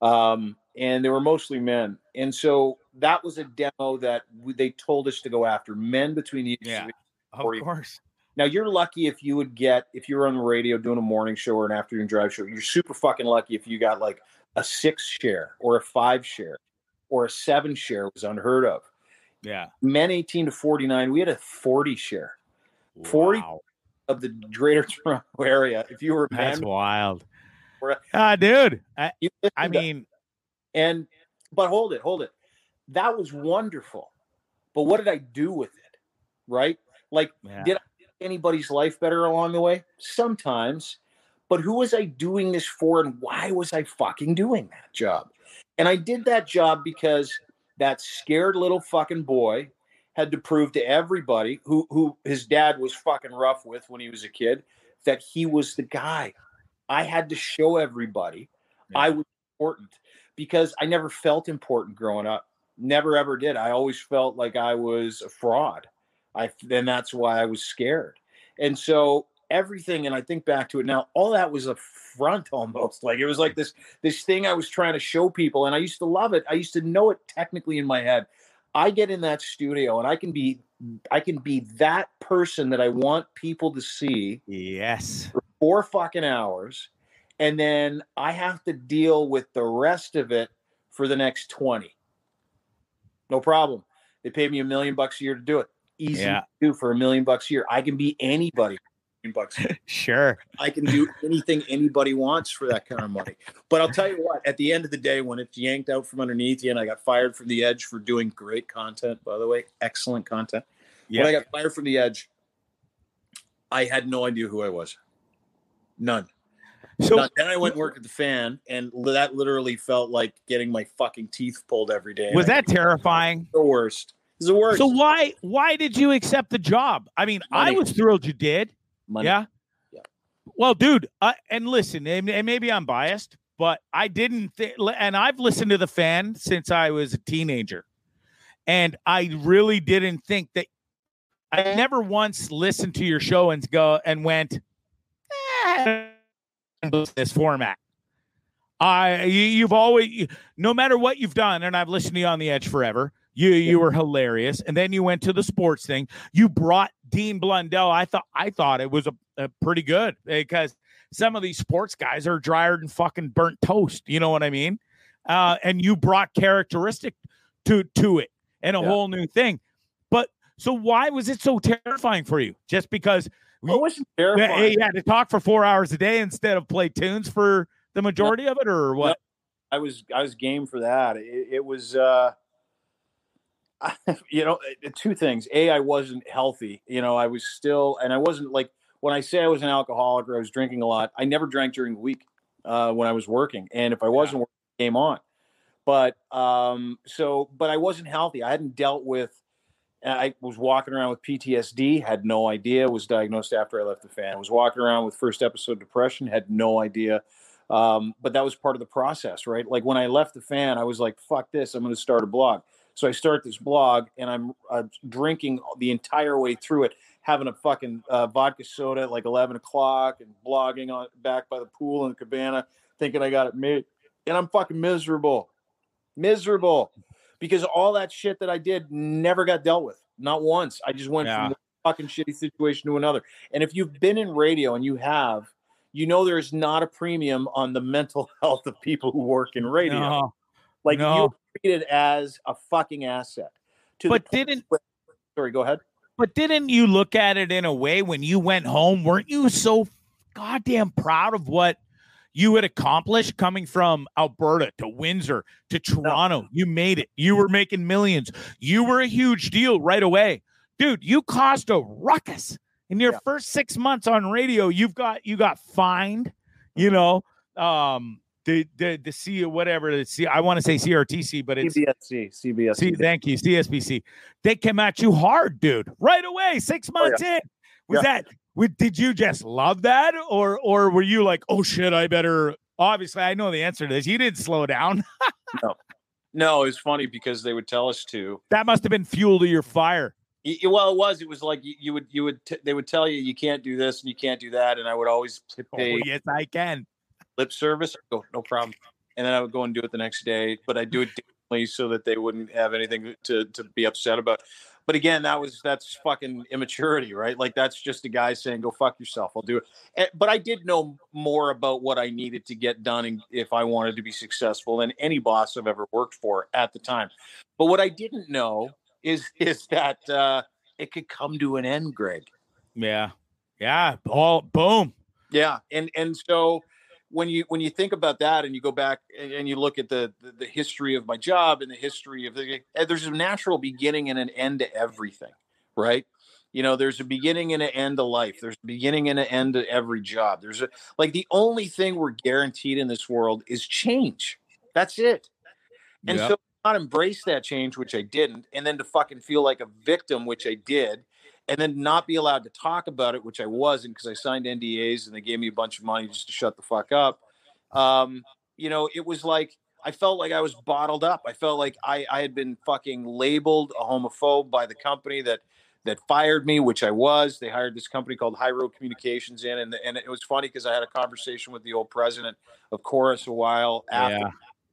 Um, and they were mostly men. And so that was a demo that we, they told us to go after men between the ages Yeah. of course. now you're lucky if you would get if you were on the radio doing a morning show or an afternoon drive show. You're super fucking lucky if you got like a six share or a five share or a seven share was unheard of. Yeah. Men 18 to 49, we had a 40 share 40 Wow. of the greater Toronto area. If you were a That's man, wild. Or- Ah, dude. I, I listened to- mean, and but hold it, hold it. That was wonderful. But what did I do with it? Right? Like yeah. Did anybody's life better along the way? Sometimes. But who was I doing this for and why was I fucking doing that job? And I did that job because that scared little fucking boy had to prove to everybody who who his dad was fucking rough with when he was a kid that he was the guy. I had to show everybody I was important because I never felt important growing up. Never ever did. I always felt like I was a fraud. I then that's why I was scared. And so everything and I think back to it now all that was a front almost like it was like this this thing I was trying to show people and I used to love it. I used to know it technically in my head. I get in that studio and I can be I can be that person that I want people to see yes. for four fucking hours and then I have to deal with the rest of it for the next 20. No problem. They paid me a million bucks a year to do it. Easy Yeah. to do for a million bucks a year. I can be anybody. for a million Bucks. Sure. I can do anything anybody wants for that kind of money. But I'll tell you what, at the end of the day, when it's yanked out from underneath you, and I got fired from the edge for doing great content, by the way, excellent content. When I got fired from the edge, I had no idea who I was. None. So None. Then I went and worked at the fan, and that literally felt like getting my fucking teeth pulled every day. was that terrifying? the worst? It's the worst. So why why did you accept the job? I mean, I was thrilled you did. Money. Yeah. Yeah. Well, dude, uh, and listen, and, and maybe I'm biased, but I didn't think, and I've listened to the fan since I was a teenager, and I really didn't think that. I never once listened to your show and go and went, eh, this format. I you, you've always no matter what you've done, and I've listened to you on the edge forever. You you were hilarious, and then you went to the sports thing. You brought Dean Blundell. I thought I thought it was a, a pretty good because some of these sports guys are drier than fucking burnt toast. You know what I mean? Uh, and you brought characteristic to to it and a Yeah. whole new thing. But so why was it so terrifying for you? Just because Well, it wasn't yeah, terrifying. you had to talk for four hours a day instead of play tunes for the majority of it, or what? I was I was game for that. It, it was uh you know uh, two things. A I wasn't healthy. You know, I was still and I wasn't like when I say I was an alcoholic or I was drinking a lot, I never drank during the week uh when I was working. And if I wasn't working, it came on. But um so but I wasn't healthy. I hadn't dealt with I was walking around with PTSD, had no idea, was diagnosed after I left the fan. I was walking around with first episode depression, had no idea. Um, but that was part of the process, right? Like when I left the fan, I was like, fuck this, I'm going to start a blog. So I start this blog and I'm uh, drinking the entire way through it, having a fucking uh, vodka soda at like 11 o'clock and blogging on back by the pool in the cabana, thinking I got it made. And I'm fucking miserable, miserable because all that shit that I did never got dealt with. Not once. I just went Yeah. from one fucking shitty situation to another. And if you've been in radio and you have, you know there's not a premium on the mental health of people who work in radio. No. like no. you're treated as a fucking asset. To But didn't where- sorry, go ahead. but didn't you look at it in a way when you went home? Weren't you so goddamn proud of what you had accomplished coming from Alberta to Windsor to Toronto? You made it. You were making millions. You were a huge deal right away. Dude, you caused a ruckus. In your Yeah. first six months on radio, you've got you got fined, you know. Um the the the C whatever the C I want to say CRTC, but it's CBSC, CBSC. See, thank you, CSBC. They came at you hard, dude, right away. six months in. Was Yeah. that? Did you just love that, or or were you like, oh shit, I better? Obviously, I know the answer to this. You didn't slow down. no, it was funny because they would tell us to. That must have been fuel to your fire. Well, it was. It was like you, you would, you would, t- they would tell you you can't do this and you can't do that, and I would always Oh, pay yes, I can. lip service. Go, no problem. And then I would go and do it the next day, but I do it differently so that they wouldn't have anything to to be upset about. But again, that was that's fucking immaturity, right? Like that's just a guy saying, "Go fuck yourself." I'll do it. Eh, But I did know more about what I needed to get done and if I wanted to be successful than any boss I've ever worked for at the time. But what I didn't know is is that uh, it could come to an end, Greg. Yeah, yeah. All boom. Yeah, and and so when you when you think about that and you go back and, and you look at the, the the history of my job and the history of the eh, there's a natural beginning and an end to everything, right? You know, there's a beginning and an end to life. There's a beginning and an end to every job. There's a like the only thing we're guaranteed in this world is change. That's it. And Yep. so not embrace that change, which I didn't, and then to fucking feel like a victim, which I did, and then not be allowed to talk about it, which I wasn't because I signed NDAs and they gave me a bunch of money just to shut the fuck up. Um, you know, it was like I felt like I was bottled up. I felt like I, I had been fucking labeled a homophobe by the company that that fired me, which I was. They hired this company called High Road Communications in, and and it was funny because I had a conversation with the old president of Corus a while after Yeah.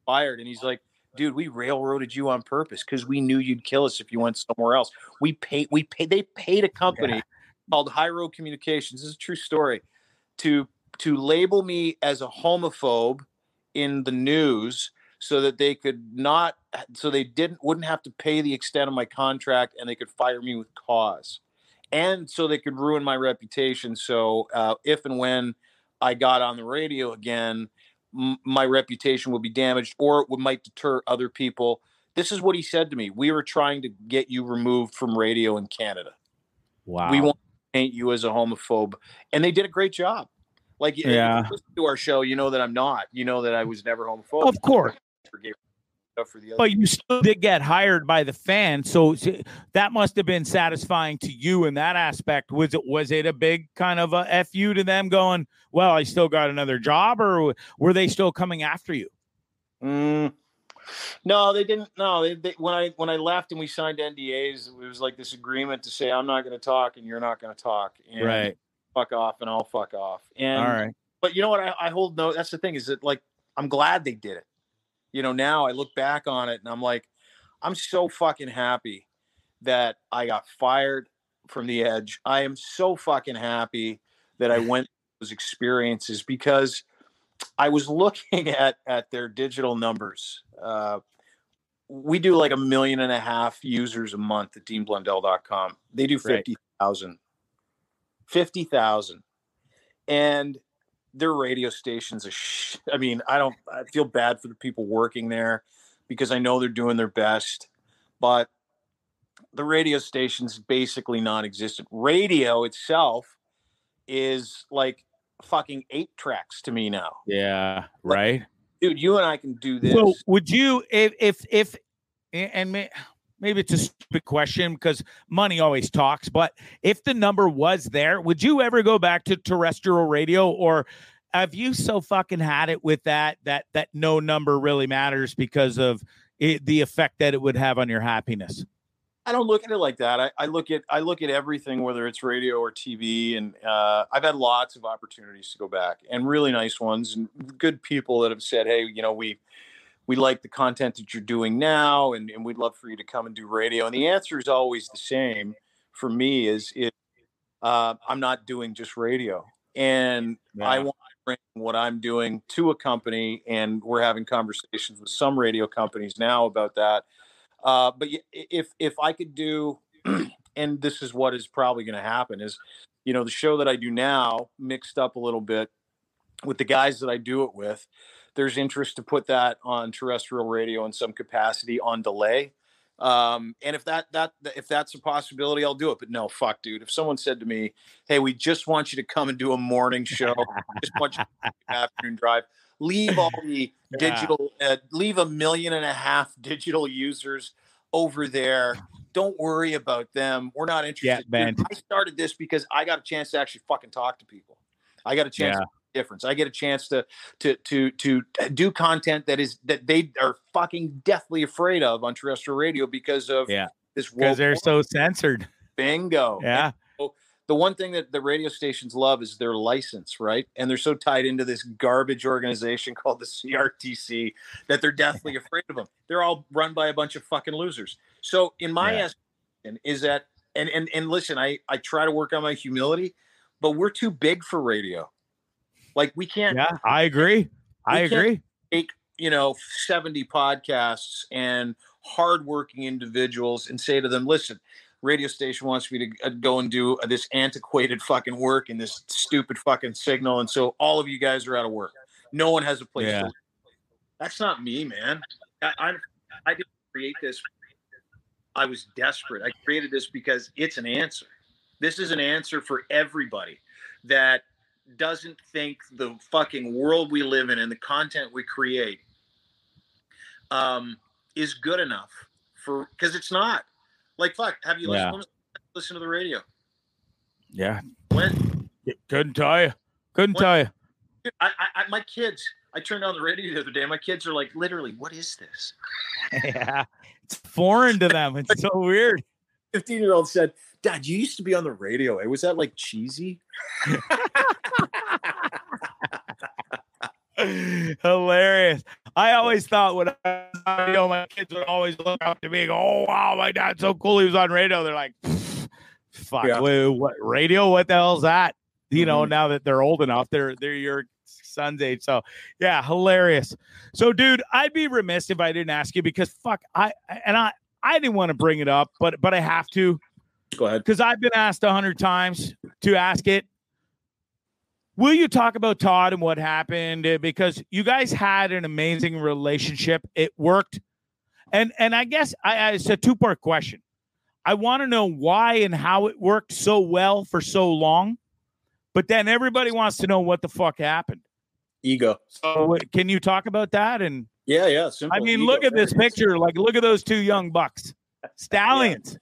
fired, and he's like, "Dude, we railroaded you on purpose because we knew you'd kill us if you went somewhere else. We paid, we paid, they paid a company called High Road Communications. This is a true story to to label me as a homophobe in the news." So that they could not, so they didn't wouldn't have to pay the extent of my contract, and they could fire me with cause, and so they could ruin my reputation. So uh, if and when I got on the radio again, m- my reputation would be damaged or it would, might deter other people. This is what he said to me. We were trying to get you removed from radio in Canada. Wow. We want to paint you as a homophobe. And they did a great job. Like, if Yeah. you listen to our show, you know that I'm not. You know that I was never homophobic. Of course. For the other. But you still did get hired by the fans, so that must have been satisfying to you in that aspect. Was it was it a big kind of a fu to them going, well, I still got another job, or were they still coming after you? Mm. No, they didn't. No, they, they, when I when I left and we signed NDAs, it was like this agreement to say I'm not going to talk and you're not going to talk, and fuck off and I'll fuck off. And All right. but you know what? I, I hold no. That's the thing is that like I'm glad they did it. You know, now I look back on it and I'm like, I'm so fucking happy that I got fired from the edge. I am so fucking happy that I went through those experiences because I was looking at at their digital numbers. Uh, we do like a million and a half users a month at deanblundell.com. They do Right. 50,000. 50,000. And their radio stations are, sh- I mean, I don't, I feel bad for the people working there because I know they're doing their best, but the radio station's basically non existent. Radio itself is like fucking eight tracks to me now. Yeah. Right. Dude, you and I can do this. So would you if if if and may, maybe it's a stupid question because money always talks, but if the number was there, would you ever go back to terrestrial radio or have you so fucking had it with that that that no number really matters because of it, the effect that it would have on your happiness? I don't look at it like that. I, I look at I look at everything, whether it's radio or TV, and uh, I've had lots of opportunities to go back, and really nice ones, and good people that have said, "Hey, you know, we we like the content that you're doing now, and, and we'd love for you to come and do radio." And the answer is always the same for me: is it uh, I'm not doing just radio, and I want to bring what I'm doing to a company, and we're having conversations with some radio companies now about that. Uh, but if if I could do, and this is what is probably going to happen, is you know the show that I do now mixed up a little bit with the guys that I do it with. There's interest to put that on terrestrial radio in some capacity on delay. Um, and if that that if that's a possibility, I'll do it. But no, fuck, dude. If someone said to me, "Hey, we just want you to come and do a morning show, just want you to afternoon drive," leave all the Yeah. digital, uh, leave a million and a half digital users over there. Don't worry about them. We're not interested. Dude, man. I started this because I got a chance to actually fucking talk to people. I got a chance Yeah. to difference. I get a chance to to to to do content that is that they are fucking deathly afraid of on terrestrial radio because of Yeah. this Because they're so censored. bingo. Yeah. The one thing that the radio stations love is their license, right? And they're so tied into this garbage organization called the CRTC that they're deathly afraid of them. They're all run by a bunch of fucking losers. So, in my Yeah. estimation, is that and and and listen, I I try to work on my humility, but we're too big for radio. Like we can't Yeah. I agree. I agree. take you know 70 podcasts and hardworking individuals and say to them listen radio station wants me to uh, go and do uh, this antiquated fucking work in this stupid fucking signal and so all of you guys are out of work no one has a place Yeah. that's not me man I, I i didn't create this i was desperate i created this because it's an answer this is an answer for everybody that doesn't think the fucking world we live in and the content we create um, is good enough for because it's not. Like fuck, have you Yeah. listened, when was the last time you listened to the radio? Yeah. When Couldn't tell you. Couldn't What- tell you. I, I, I, my kids, I turned on the radio the other day. My kids are like, literally, what is this? yeah. It's foreign to them. It's so weird. 15 year old said, Dad, you used to be on the radio. Eh? Was that like cheesy? Hilarious. I always thought when I was on radio, my kids would always look up to me and go, Oh wow, my dad's so cool. He was on radio. They're like, fuck, Yeah. wait, what radio? What the hell's that? You know, Mhm. now that they're old enough, they're they're your son's age. So yeah, hilarious. So, dude, I'd be remiss if I didn't ask you because fuck, I and I I didn't want to bring it up, but but I have to Go ahead. because I've been asked a hundred times to ask it. Will you talk about Todd and what happened? Uh, Because you guys had an amazing relationship. It worked, and and I guess I, I it's a two part question. I want to know why and how it worked so well for so long, But then everybody wants to know what the fuck happened. Ego. So can you talk about that? And yeah, yeah. I mean, look at this picture. Like, look at those two young bucks, stallions.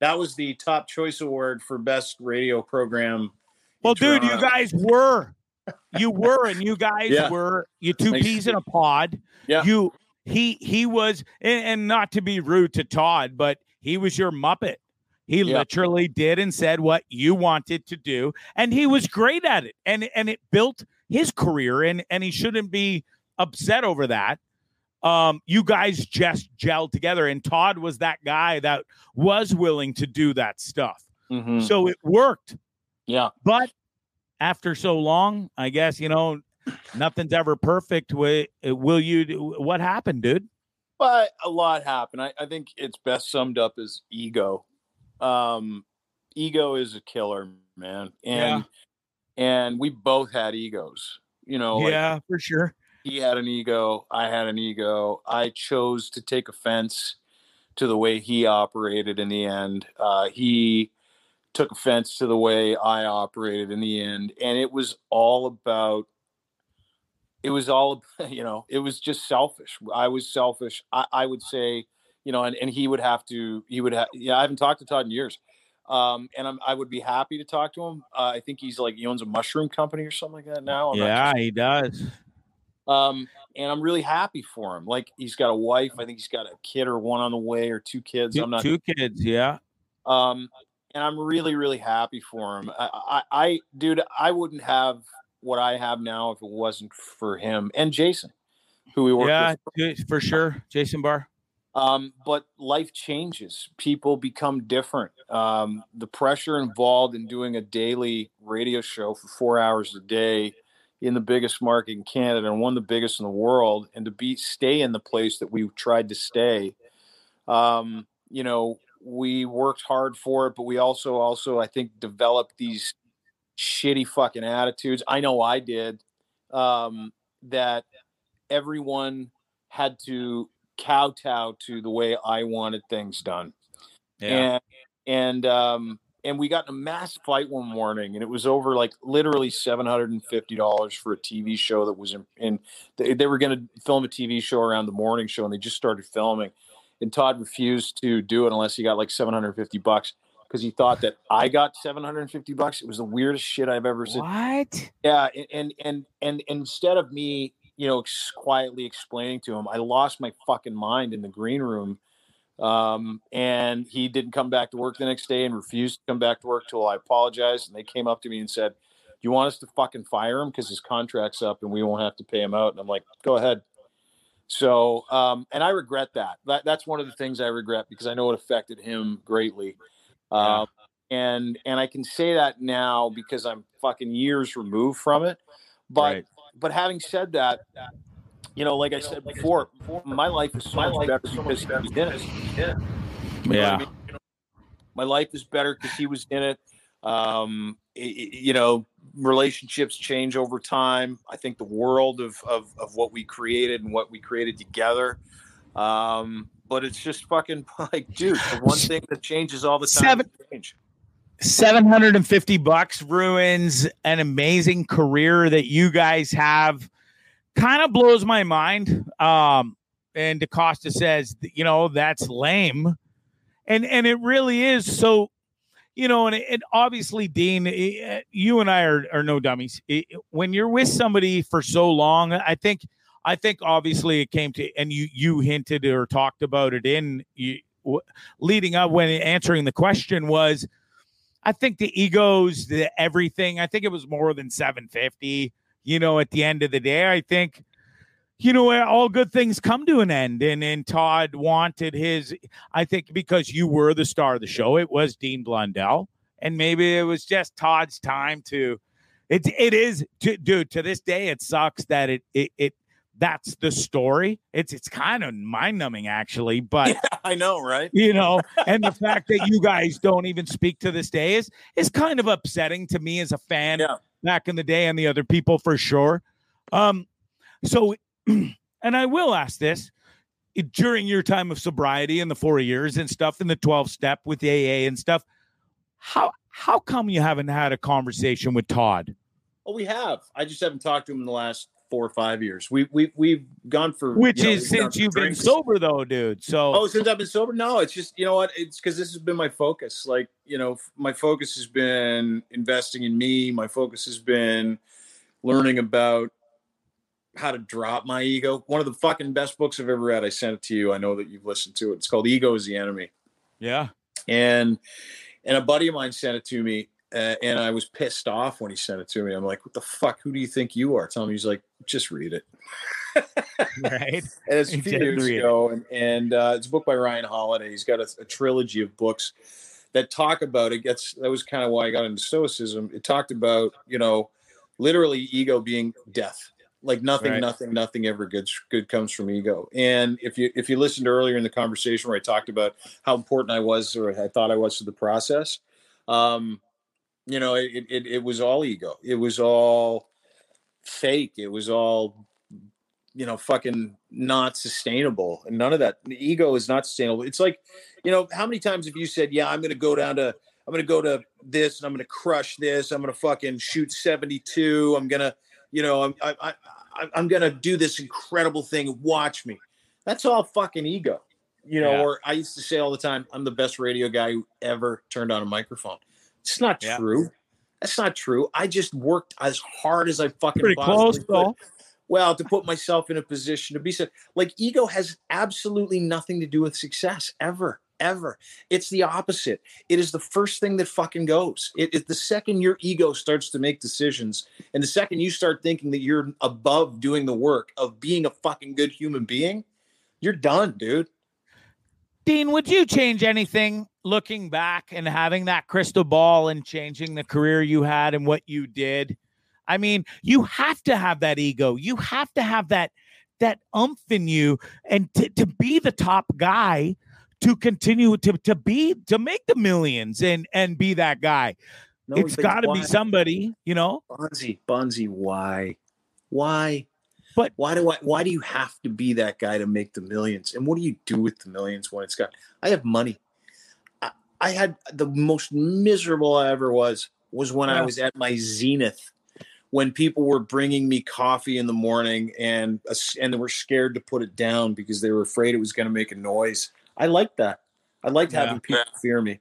That was the top choice award for best radio program. Well, dude, you guys were, you were, and you guys yeah. were you two Thanks. peas in a pod. Yeah. You he he was, and, and not to be rude to Todd, but he was your Muppet. He yeah. literally did and said what you wanted to do, and he was great at it. And and it built his career, and and he shouldn't be upset over that. Um, you guys just gelled together, and Todd was that guy that was willing to do that stuff. Mm-hmm. So it worked. Yeah. But after so long, I guess you know nothing's ever perfect. With will you? Do, what happened, dude? But a lot happened. I, I think it's best summed up as ego. Um, ego is a killer, man, and yeah. and we both had egos. You know, yeah, like, for sure. He had an ego. I had an ego. I chose to take offense to the way he operated in the end. Uh, he took offense to the way I operated in the end, and it was all about it was all you know it was just selfish i was selfish i, I would say you know and, and he would have to he would have yeah i haven't talked to todd in years um, and I'm, i would be happy to talk to him uh, i think he's like he owns a mushroom company or something like that now I'm yeah he does um, and i'm really happy for him like he's got a wife i think he's got a kid or one on the way or two kids two, i'm not two kids yeah um and i'm really really happy for him I, I i dude i wouldn't have what I have now if it wasn't for him and Jason, who we work yeah, with. for sure, Jason Barr. Um, but life changes. People become different. Um, the pressure involved in doing a daily radio show for four hours a day in the biggest market in Canada and one of the biggest in the world, and to be stay in the place that we tried to stay. Um, you know, we worked hard for it, but we also also I think developed these shitty fucking attitudes. I know I did. Um, that everyone had to kowtow to the way I wanted things done. Yeah. And and um and we got in a mass fight one morning and it was over like literally $750 for a TV show that was in, in they, they were going to film a TV show around the morning show and they just started filming and Todd refused to do it unless he got like 750 bucks because he thought that I got 750 bucks. It was the weirdest shit I've ever seen. What? Yeah, and and and, and instead of me, you know, quietly explaining to him, I lost my fucking mind in the green room. Um, and he didn't come back to work the next day and refused to come back to work till I apologized. And they came up to me and said, "Do you want us to fucking fire him because his contract's up and we won't have to pay him out?" And I'm like, "Go ahead." So, um, and I regret that. that. That's one of the things I regret because I know it affected him greatly. Uh, and and I can say that now because I'm fucking years removed from it. But right. but having said that, you know, like I said before, my life is so much better because he was in it. Yeah. My life is better because he was in it. Um, it, you know, relationships change over time. I think the world of, of, of what we created and what we created together um, but it's just fucking like, dude, the one thing that changes all the time. Seven, change. 750 bucks ruins an amazing career that you guys have. Kind of blows my mind. Um, and DaCosta says, you know, that's lame. And and it really is. So, you know, and, and obviously, Dean, it, you and I are, are no dummies. It, when you're with somebody for so long, I think – I think obviously it came to, and you you hinted or talked about it in you, w- leading up when answering the question was, I think the egos, the everything. I think it was more than seven fifty. You know, at the end of the day, I think you know all good things come to an end and and todd wanted his i think because you were the star of the show it was dean blundell and maybe it was just todd's time to it it is to, dude to this day it sucks that it it, it that's the story. It's it's kind of mind numbing actually, but yeah, I know, right? You know, and the fact that you guys don't even speak to this day is is kind of upsetting to me as a fan yeah. Back in the day and the other people for sure. Um, so, and I will ask this during your time of sobriety in the four years and stuff in the 12 step with AA and stuff, how How come you haven't had a conversation with Todd? Oh, we have. I just haven't talked to him in the last four or five years. We we we've gone for which you know, is since you've drinks. been sober though, dude. So oh, since I've been sober, no, it's just you know what? It's because this has been my focus. Like you know, my focus has been investing in me. My focus has been learning about how to drop my ego. One of the fucking best books I've ever read. I sent it to you. I know that you've listened to it. It's called Ego is the Enemy. Yeah. And and a buddy of mine sent it to me uh, and I was pissed off when he sent it to me. I'm like, "What the fuck? Who do you think you are?" Tell me. He's like, "Just read it." right. And it's a few years ago, and, and uh, it's a book by Ryan Holiday. He's got a, a, trilogy of books that talk about it. Gets that was kind of why I got into Stoicism. It talked about you know, literally ego being death. Like nothing, right. nothing, nothing ever good good comes from ego. And if you if you listened earlier in the conversation where I talked about how important I was or I thought I was to the process, um, you know it, it it was all ego. It was all fake. It was all you know fucking not sustainable. And none of that the ego is not sustainable. It's like you know how many times have you said yeah i'm gonna go down to i'm gonna go to this and i'm gonna crush this. I'm gonna fucking shoot 72 i'm gonna you know i'm I, I, i'm gonna do this incredible thing. Watch me. That's all fucking ego you know yeah. or i used to say all the time i'm the best radio guy who ever turned on a microphone it's not yeah. true. That's not true. I just worked as hard as I fucking pretty close though. Well, to put myself in a position to be said, like ego has absolutely nothing to do with success ever, ever. It's the opposite. It is the first thing that fucking goes. It is the second your ego starts to make decisions, and the second you start thinking that you're above doing the work of being a fucking good human being, you're done, dude. Dean, would you change anything looking back and having that crystal ball and changing the career you had and what you did? I mean, you have to have that ego. You have to have that that umph in you and to, to be the top guy to continue to to be to make the millions and and be that guy. No, it's got to be somebody, you know. Bonzi, Bonzi, why? Why? But why do I why do you have to be that guy to make the millions? And what do you do with the millions when it's got I have money. I, I had the most miserable I ever was was when yeah. I was at my zenith when people were bringing me coffee in the morning and and they were scared to put it down because they were afraid it was going to make a noise. I liked that. I liked yeah. having people fear me.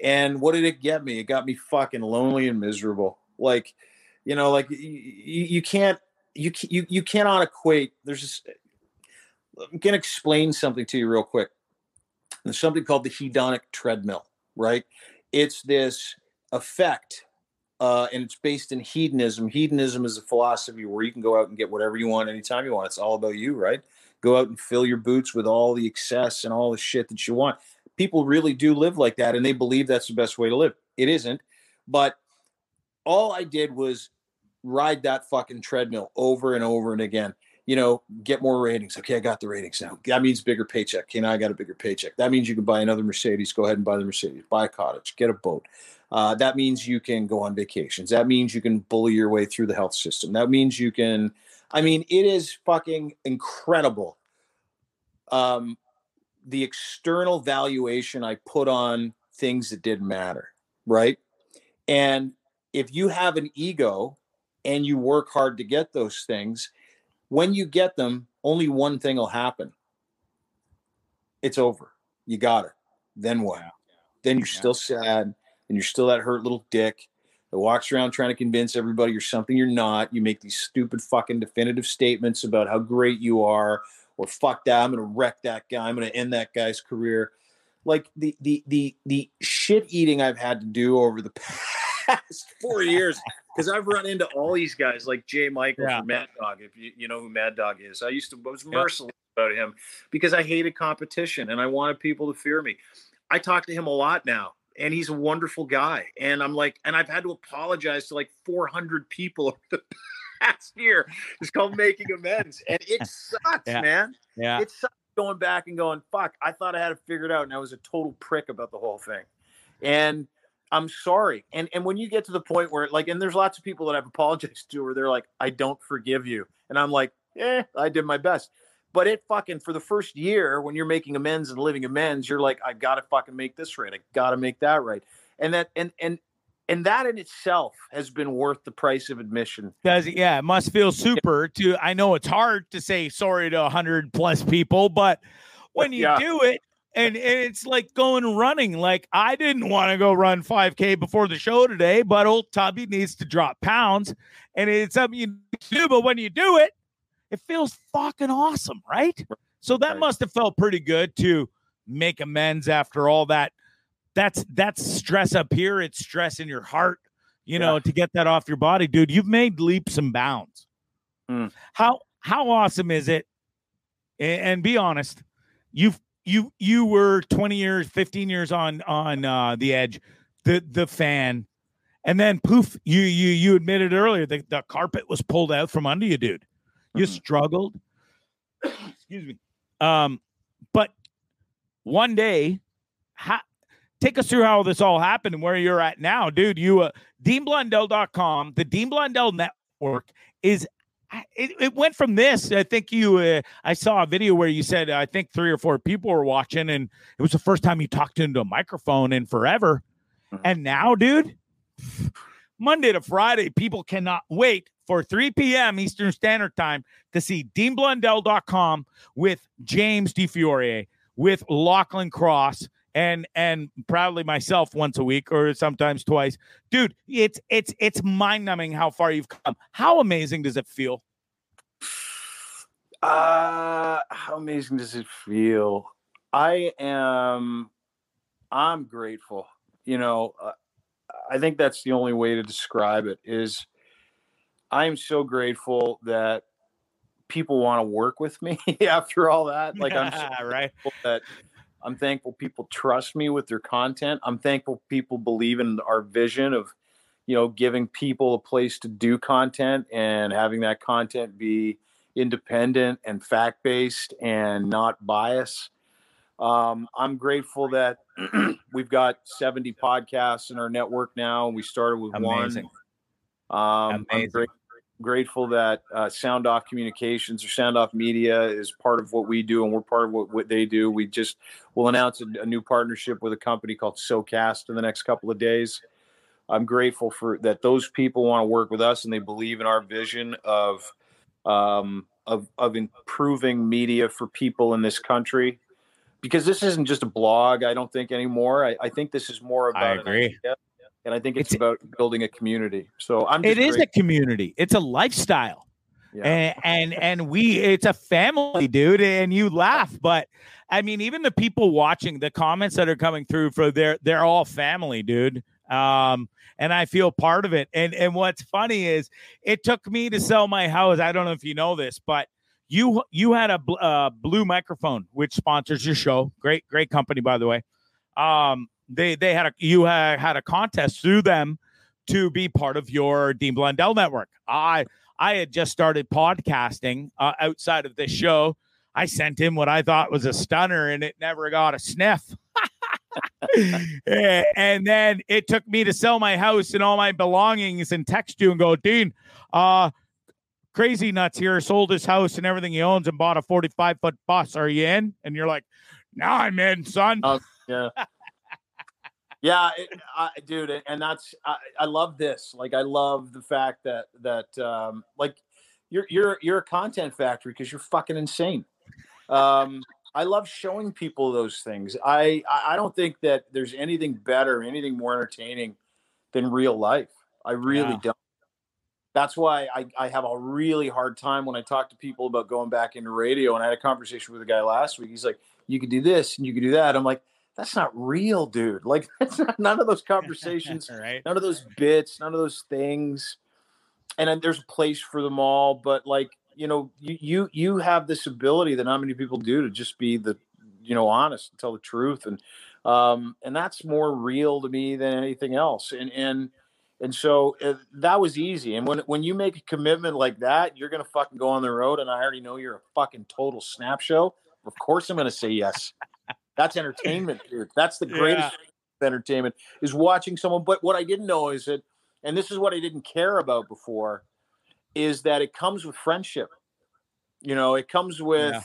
And what did it get me? It got me fucking lonely and miserable. Like, you know, like you, you can't you you you cannot equate. There's just I'm gonna explain something to you real quick. There's something called the hedonic treadmill, right? It's this effect, uh, and it's based in hedonism. Hedonism is a philosophy where you can go out and get whatever you want anytime you want. It's all about you, right? Go out and fill your boots with all the excess and all the shit that you want. People really do live like that, and they believe that's the best way to live. It isn't, but all I did was ride that fucking treadmill over and over and again. You know, get more ratings. Okay, I got the ratings now. That means bigger paycheck. Okay, now I got a bigger paycheck. That means you can buy another Mercedes. Go ahead and buy the Mercedes. Buy a cottage. Get a boat. Uh, that means you can go on vacations. That means you can bully your way through the health system. That means you can. I mean, it is fucking incredible. Um, the external valuation I put on things that didn't matter, right? And if you have an ego and you work hard to get those things, when you get them, only one thing will happen. It's over. You got it. Then what? Then you're yeah. still sad and you're still that hurt little dick that walks around trying to convince everybody you're something you're not. You make these stupid fucking definitive statements about how great you are, or fuck that, I'm gonna wreck that guy, I'm gonna end that guy's career. Like the the the the shit eating I've had to do over the past four years because I've run into all these guys like Jay Michael yeah. from Mad Dog. If you, you know who Mad Dog is, I used to I was merciless yeah. about him because I hated competition and I wanted people to fear me. I talk to him a lot now, and he's a wonderful guy. And I'm like, and I've had to apologize to like 400 people the past year. It's called making amends, and it sucks, yeah. man. Yeah, it sucks going back and going, fuck. I thought I had it figured out, and I was a total prick about the whole thing. And I'm sorry. And and when you get to the point where like, and there's lots of people that I've apologized to where they're like, I don't forgive you. And I'm like, eh, I did my best. But it fucking for the first year when you're making amends and living amends, you're like, I gotta fucking make this right. I gotta make that right. And that and and and that in itself has been worth the price of admission. Does yeah, it must feel super to I know it's hard to say sorry to a 100 plus people, but when you Yeah. do it and, and it's like going running like I didn't want to go run 5k before the show today, but old Tubby needs to drop pounds and it's something you do, but when you do it, it feels fucking awesome, right? So that must have felt pretty good to make amends after all that. That's that's stress up here. It's stress in your heart, you know, Yeah. to get that off your body, dude. You've made leaps and bounds. Mm. How how awesome is it? A- And, be honest, you've you you were 20 years, 15 years on on uh the edge, the the fan, and then poof, you you you admitted earlier that the carpet was pulled out from under you, dude. You Mhm. struggled. Excuse me. Um, but one day, ha- take us through how this all happened and where you're at now, dude. You, uh, DeanBlundell.com, the Dean Blundell Network is. It, it went from this. I think you. Uh, I saw a video where you said I think three or four people were watching, and it was the first time you talked into a microphone in forever. Mhm. And now, dude, Monday to Friday, people cannot wait for 3 p.m. Eastern Standard Time to see DeanBlundell.com with James Di Fiore, with Lachlan Cross, and and proudly myself once a week or sometimes twice. Dude, it's it's it's mind numbing how far you've come. How amazing does it feel? Uh, how amazing does it feel? I am, I'm grateful. You know, uh, I think that's the only way to describe it is I'm so grateful that people want to work with me after all that. Like I'm so right. that I'm thankful people trust me with their content. I'm thankful people believe in our vision of, you know, giving people a place to do content and having that content be independent and fact based and not biased. Um, I'm grateful that we've got 70 podcasts in our network now. We started with Amazing. one. Um, I'm Amazing. grateful that uh, Sound Off Communications or Sound Off Media is part of what we do, and we're part of what, what they do. We just will announce a, a new partnership with a company called SoCast in the next couple of days. I'm grateful for that. Those people want to work with us, and they believe in our vision of um, of of improving media for people in this country. Because this isn't just a blog, I don't think anymore. I, I think this is more about I agree. idea, and I think it's, It's- about building a community. So I'm. It is a community. It's a lifestyle. yeah. and and and we it's a family dude and you laugh but i mean even the people watching the comments that are coming through for they're they're all family dude um and i feel part of it and and what's funny is it took me to sell my house i don't know if you know this but you you had a bl- uh, blue microphone which sponsors your show great great company by the way um they they had a you had, had a contest through them to be part of your dean blundell network i I had just started podcasting uh, outside of this show. I sent him what I thought was a stunner, and it never got a sniff. And then it took me to sell my house and all my belongings and text you and go, Dean, uh, crazy nuts here sold his house and everything he owns and bought a 45 foot bus. Are you in? And you're like, now I'm in, son. Oh, yeah. Yeah, it, I, dude, and that's I, I love this. Like, I love the fact that that um, like you're you're you're a content factory because you're fucking insane. Um, I love showing people those things. I I don't think that there's anything better, anything more entertaining than real life. I really Yeah. don't. That's why I, I have a really hard time when I talk to people about going back into radio. And I had a conversation with a guy last week. He's like, "You could do this and you could do that." I'm like, "That's not real, dude. Like, that's not, none of those conversations right? none of those bits, none of those things. And then there's a place for them all, but like you know, you you you have this ability that not many people do to just be the you know honest and tell the truth, and um, and that's more real to me than anything else. And and and so uh, that was easy. And when when you make a commitment like that, you're gonna fucking go on the road, and I already know you're a fucking total snap show. Of course, I'm gonna say yes. That's entertainment, dude. That's the Yeah. greatest entertainment is watching someone. But what I didn't know is that, and this is what I didn't care about before, is that it comes with friendship. You know, it comes with Yeah.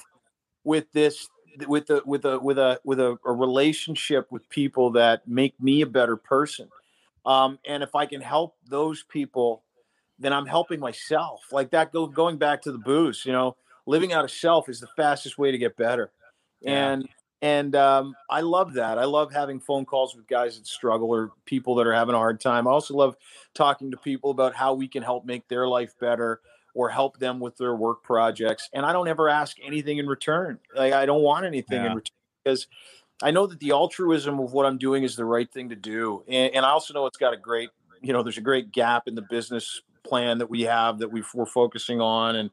with this with a with a with a with a, a relationship with people that make me a better person. Um, and if I can help those people, then I'm helping myself. Like that go going back to the booze, you know, living out of self is the fastest way to get better. Yeah. And and um, I love that. I love having phone calls with guys that struggle or people that are having a hard time. I also love talking to people about how we can help make their life better or help them with their work projects. And I don't ever ask anything in return. Like I don't want anything Yeah. in return because I know that the altruism of what I'm doing is the right thing to do. And, and I also know it's got a great, you know, there's a great gap in the business plan that we have that we we're focusing on. And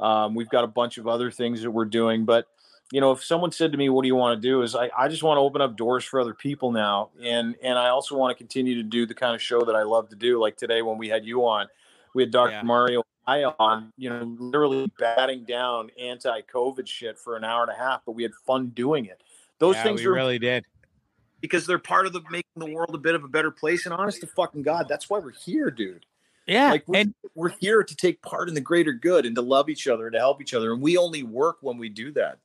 um, we've got a bunch of other things that we're doing. But, you know, if someone said to me, what do you want to do? Is I, I just want to open up doors for other people now. And, and I also want to continue to do the kind of show that I love to do. Like today, when we had you on, we had Dr. Yeah. Mario I on, you know, literally batting down anti-COVID shit for an hour and a half, but we had fun doing it. Those Yeah, things we are really did. because they're part of the making the world a bit of a better place. And honest to fucking God, that's why we're here, dude. Yeah. Like we're, and we're here to take part in the greater good and to love each other and to help each other. And we only work when we do that.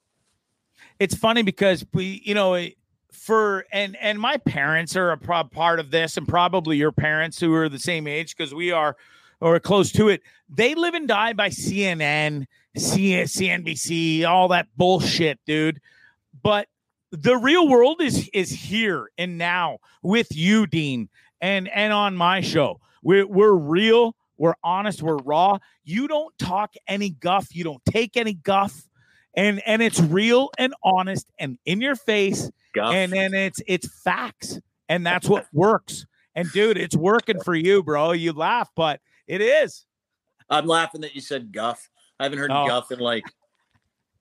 It's funny because we, you know, for and and my parents are a pro- part of this, and probably your parents who are the same age because we are or close to it. They live and die by CNN, CNBC, all that bullshit, dude. But the real world is is here and now with you, Dean, and and on my show. We're we're real, we're honest, we're raw. You don't talk any guff, you don't take any guff and and it's real and honest and in your face Guff. and then it's it's facts and that's what works and dude it's working for you bro you laugh but it is I'm laughing that you said guff. I haven't heard Oh. guff in like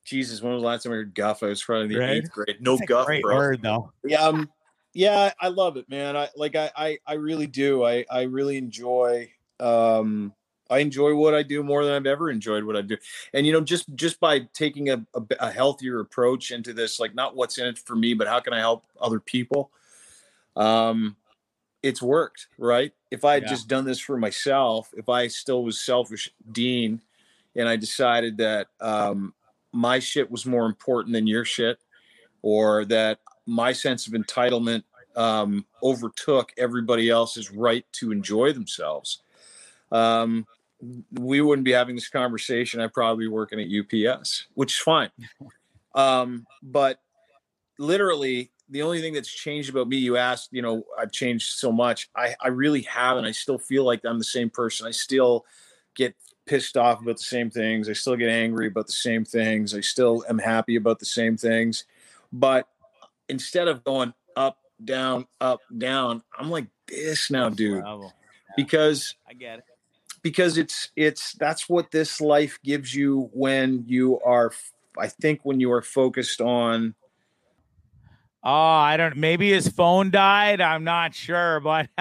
Jesus. When was the last time I heard guff? I was probably in the Right? eighth grade. No a guff, great bro. word though yeah um yeah i love it man i like I, I i really do i i really enjoy um i enjoy what i do more than i've ever enjoyed what i do and you know just just by taking a, a, a healthier approach into this like not what's in it for me but how can i help other people um it's worked right if i had Yeah. just done this for myself if i still was selfish dean and i decided that um my shit was more important than your shit or that my sense of entitlement um, overtook everybody else's right to enjoy themselves, um, we wouldn't be having this conversation. I'd probably be working at UPS, which is fine. Um, but literally, the only thing that's changed about me, you asked, you know, I've changed so much. I, I really haven't. I still feel like I'm the same person. I still get pissed off about the same things. I still get angry about the same things. I still am happy about the same things. But instead of going up, down, up, down, I'm like this now, dude, because i get it because it's it's that's what this life gives you when you are I think when you are focused on oh i don't maybe his phone died i'm not sure but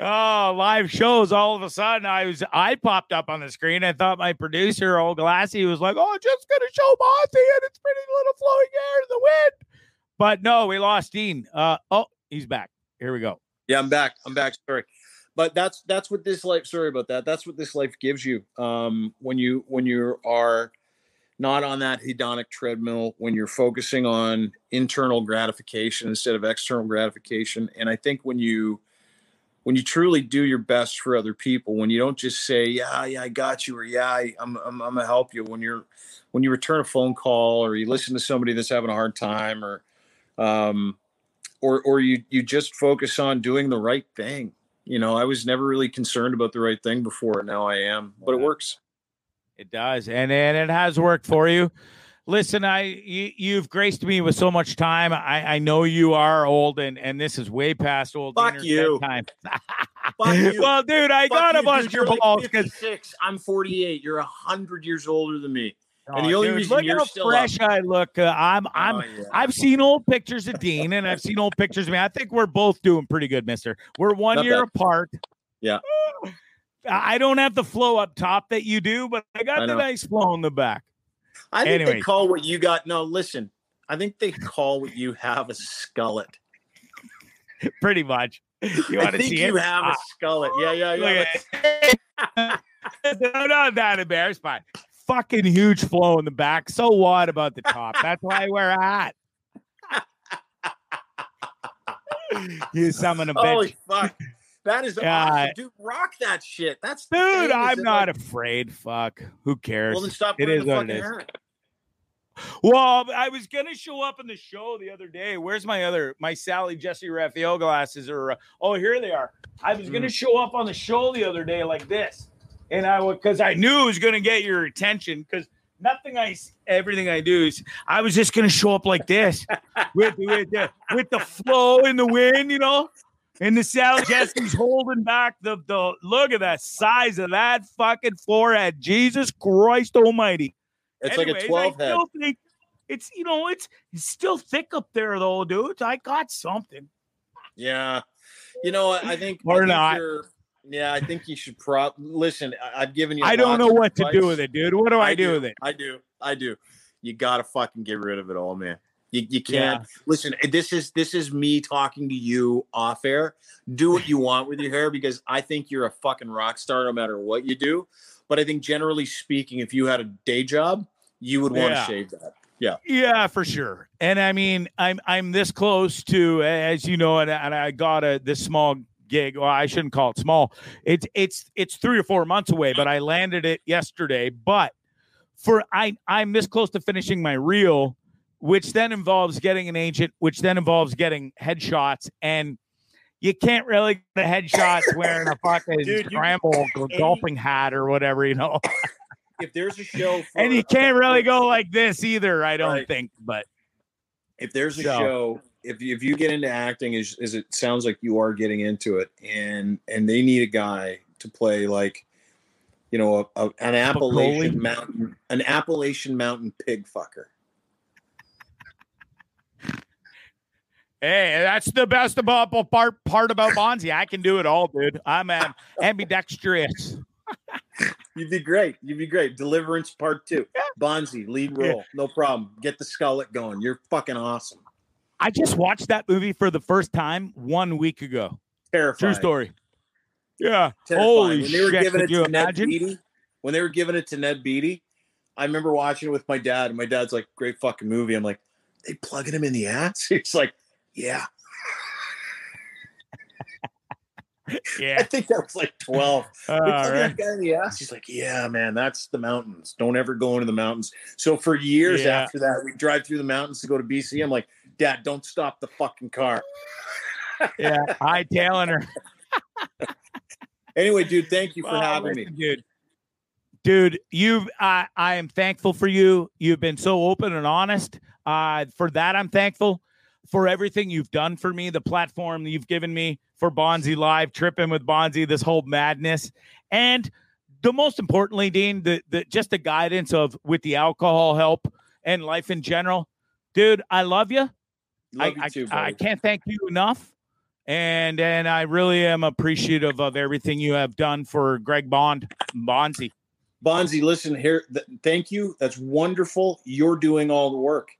oh live shows all of a sudden i was i popped up on the screen i thought my producer old glassy was like oh just gonna show monty and it's pretty little flowing air in the wind but no we lost dean uh oh he's back here we go Yeah, I'm back. I'm back. Sorry. But that's that's what this life sorry about that. That's what this life gives you. Um when you when you are not on that hedonic treadmill, when you're focusing on internal gratification instead of external gratification. And I think when you when you truly do your best for other people, when you don't just say, "Yeah, yeah, I got you," or "Yeah, I, I'm, I'm, I'm gonna help you," when you're when you return a phone call or you listen to somebody that's having a hard time, or um, or or you you just focus on doing the right thing. You know, I was never really concerned about the right thing before. Now I am, but it works. It does, and and it has worked for you. Listen, I you, you've graced me with so much time. I I know you are old, and and this is way past old. Fuck you. time. Fuck you. well, dude, I Fuck gotta you, bust dude. your balls because 56. I'm 48. You're hundred years older than me. And the only reason look you're how still fresh I look. Uh, I'm I'm Oh, yeah. I've seen old pictures of Dean, and I've seen old pictures of me. I think we're both doing pretty good, Mister. We're one Not year bad. apart. Yeah. I don't have the flow up top that you do, but I got I the nice flow in the back. I think they call what you got. No, listen. I think they call what you have a skullet. Pretty much. You I want to think see you it? have a skullet. Yeah, yeah, yeah. Look at it. no, not that embarrassed by fucking huge flow in the back. So what about the top? That's why we're at. you summon a Holy fuck. That is Yeah. awesome. Dude, rock that shit. That's Dude, I'm not like- afraid. Fuck. Who cares? Well, then stop It wearing the what it fucking is. hat. Well, I was gonna show up in the show the other day. Where's my other my Sally Jessy Raphael glasses? Or uh, oh, here they are. I was gonna show up on the show the other day like this, and I would because I knew it was gonna get your attention because nothing I everything I do is I was just gonna show up like this with with the with the flow in the wind, you know. And the Sally Jessy's holding back the the look at that size of that fucking forehead. Jesus Christ Almighty. It's like a 12 I head. still think it's you know it's it's still thick up there though, dude. I got something. Yeah. You know? I think Or I think not. Yeah, I think you should prop listen. I, I've given you. I don't know what to do with it, dude. What do I, do, with it? I do. I do. You gotta fucking get rid of it all, man. You, you can't listen. Eh, this is this is me talking to you off air. Do what you want with your hair because I think you're a fucking rock star no matter what you do. But I think generally speaking, if you had a day job, you would want to Yeah. shave that. Yeah. Yeah, for sure. And I mean, I'm I'm this close to, as you know, and, and I got a this small gig. Well, I shouldn't call it small. It's it's it's three or four months away, but I landed it yesterday. But for I I'm this close to finishing my reel, which then involves getting an agent, which then involves getting headshots, and you can't really get the headshots wearing a fucking Dude, you- scramble golfing hat or whatever, you know. If there's a show, for, And you can't really go like this either, I don't Right. think. But if there's a show if you, if you get into acting is is it sounds like you are getting into it and and they need a guy to play like you know a, a, an appalachian mountain an appalachian mountain pig fucker. Hey, that's the best about part part about Bonzi. I can do it all, dude. I'm um, ambidextrous. you'd be great. You'd be great. Deliverance part two. Bonzi lead role. No problem. Get the skullet going. You're fucking awesome I just watched that movie for the first time one week ago. terrifying True story. Yeah. terrifying. Holy when they were shit! giving it you to Ned imagine? Beatty, when they were giving it to Ned Beatty, I remember watching it with my dad, and my dad's like, "Great fucking movie." I'm like, "They plugging him in the ass?" He's like, "Yeah." Yeah. I think that was like 12. They All plugging right. that guy in the ass. He's like, "Yeah, man, that's the mountains. Don't ever go into the mountains." So for years Yeah. after that, we drive through the mountains to go to BC. I'm like, "Dad, don't stop the fucking car." Yeah. Hightailing her. Anyway, dude, thank you for Well, having me. dude. Dude, you've I I am thankful for you. You've been so open and honest. Uh, for that, I'm thankful for everything you've done for me, the platform you've given me for Bonzi Live, tripping with Bonzi, this whole madness, and the most importantly, Dean, the the just the guidance of with the alcohol help and life in general. Dude, I love you. I, I, too, I can't thank you enough. And and I really am appreciative of everything you have done for Greg Bond, Bonzi. Bonzi, listen here. Th- thank you. That's wonderful. You're doing all the work.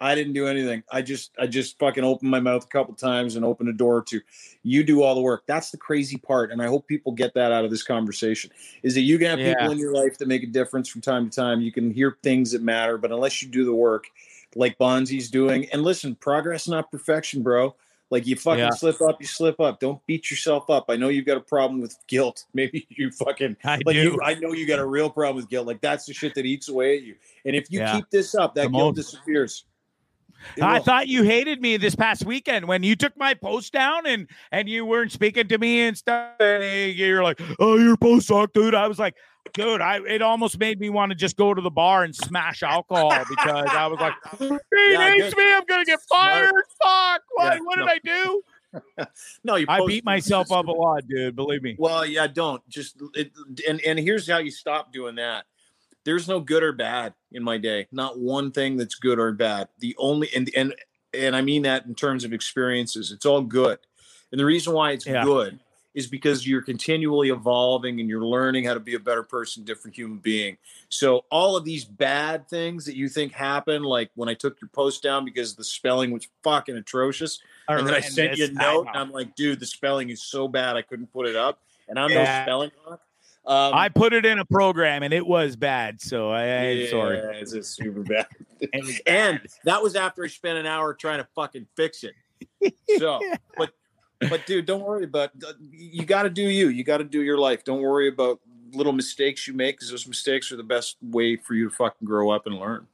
I didn't do anything. I just I just fucking opened my mouth a couple times and opened a door or two. You do all the work. That's the crazy part, and I hope people get that out of this conversation. Is that you can have Yeah. people in your life that make a difference from time to time. You can hear things that matter, but unless you do the work, like Bonzi's doing, and listen, progress not perfection, bro. Like you fucking Yeah. slip up, you slip up. Don't beat yourself up. I know you've got a problem with guilt. Maybe you fucking I like do. you, I know you got a real problem with guilt. Like that's the shit that eats away at you. And if you Yeah. keep this up, that The guilt most. disappears. It I will. thought you hated me this past weekend when you took my post down and and you weren't speaking to me and stuff. And you're like, "Oh, your post sucked, dude." I was like, "Dude, I it almost made me want to just go to the bar and smash alcohol because I was like, he Yeah, hates me. I'm gonna get fired. Fuck. What, Yeah, what did. I do? no, you I beat myself up a lot, dude. Believe me. Well, yeah, don't just it, and and here's how you stop doing that. There's no good or bad in my day. Not one thing that's good or bad. The only and and and I mean that in terms of experiences. It's all good. And the reason why it's Yeah. good is because you're continually evolving and you're learning how to be a better person, different human being. So all of these bad things that you think happen, like when I took your post down because the spelling was fucking atrocious, and then I sent you a note, I and. I'm like, dude, the spelling is so bad I couldn't put it up, and I'm Yeah. no spelling. Um, I put it in a program and it was bad. So I, I'm sorry. It's just super bad. It and that was after I spent an hour trying to fucking fix it. So, but but dude, don't worry about. You got to do you. You got to do your life. Don't worry about little mistakes you make because those mistakes are the best way for you to fucking grow up and learn.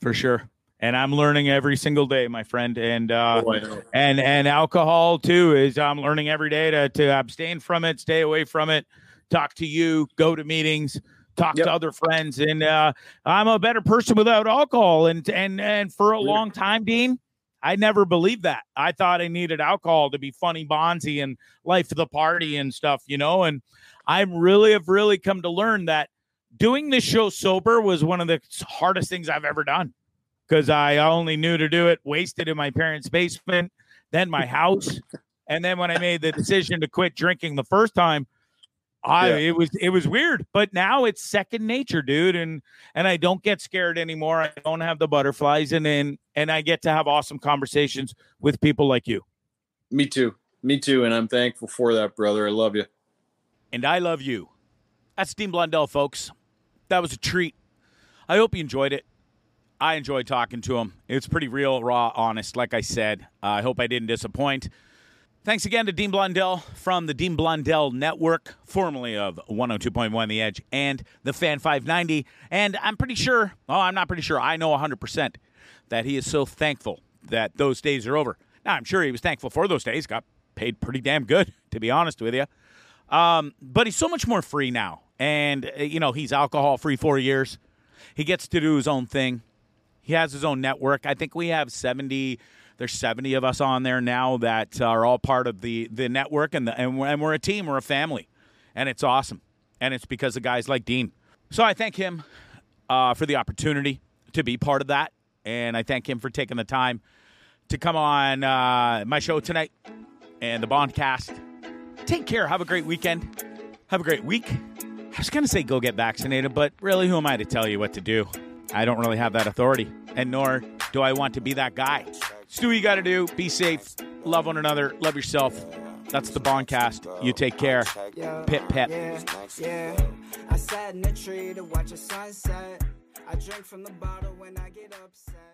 For sure. And I'm learning every single day, my friend. And uh, oh, and and alcohol too is I'm learning every day to to abstain from it, stay away from it, talk to you, go to meetings, talk yep. to other friends, and uh, I'm a better person without alcohol. And and and for a long time, Dean, I never believed that. I thought I needed alcohol to be funny, bonzy, and life of the party and stuff, you know. And I really have really come to learn that doing this show sober was one of the hardest things I've ever done because I only knew to do it, wasted in my parents' basement, then my house. and then when I made the decision to quit drinking the first time, I yeah. it was it was weird, but now it's second nature, dude, and and I don't get scared anymore. I don't have the butterflies, and and and I get to have awesome conversations with people like you. Me too, me too, and I'm thankful for that, brother. I love you, and I love you. That's Dean Blundell, folks. That was a treat. I hope you enjoyed it. I enjoyed talking to him. It's pretty real, raw, honest. Like I said, uh, I hope I didn't disappoint. Thanks again to Dean Blundell from the Dean Blundell Network, formerly of 102.1 The Edge and the Fan 590. And I'm pretty sure, oh, I'm not pretty sure, I know 100% that he is so thankful that those days are over. Now, I'm sure he was thankful for those days, got paid pretty damn good, to be honest with you. Um, but he's so much more free now. And, uh, you know, he's alcohol free four years. He gets to do his own thing. He has his own network. I think we have 70 there's 70 of us on there now that are all part of the the network, and the, and, we're, and we're a team, we're a family, and it's awesome. And it's because of guys like Dean. So I thank him uh, for the opportunity to be part of that, and I thank him for taking the time to come on uh, my show tonight and the Bondcast. Take care. Have a great weekend. Have a great week. I was going to say go get vaccinated, but really, who am I to tell you what to do? I don't really have that authority, and nor do I want to be that guy. Do what you got to do. Be safe. Love one another. Love yourself. That's the Bondcast. You take care. Pip, pip. I sat in a tree to watch a sunset. I drink from the bottle when I get upset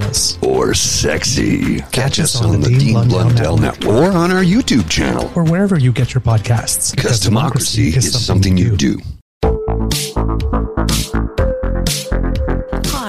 or sexy. Catch us on, on the Dean, Dean Blundell, Blundell Network. Network or on our YouTube channel or wherever you get your podcasts. Because, because democracy, democracy, is something, something you do. do.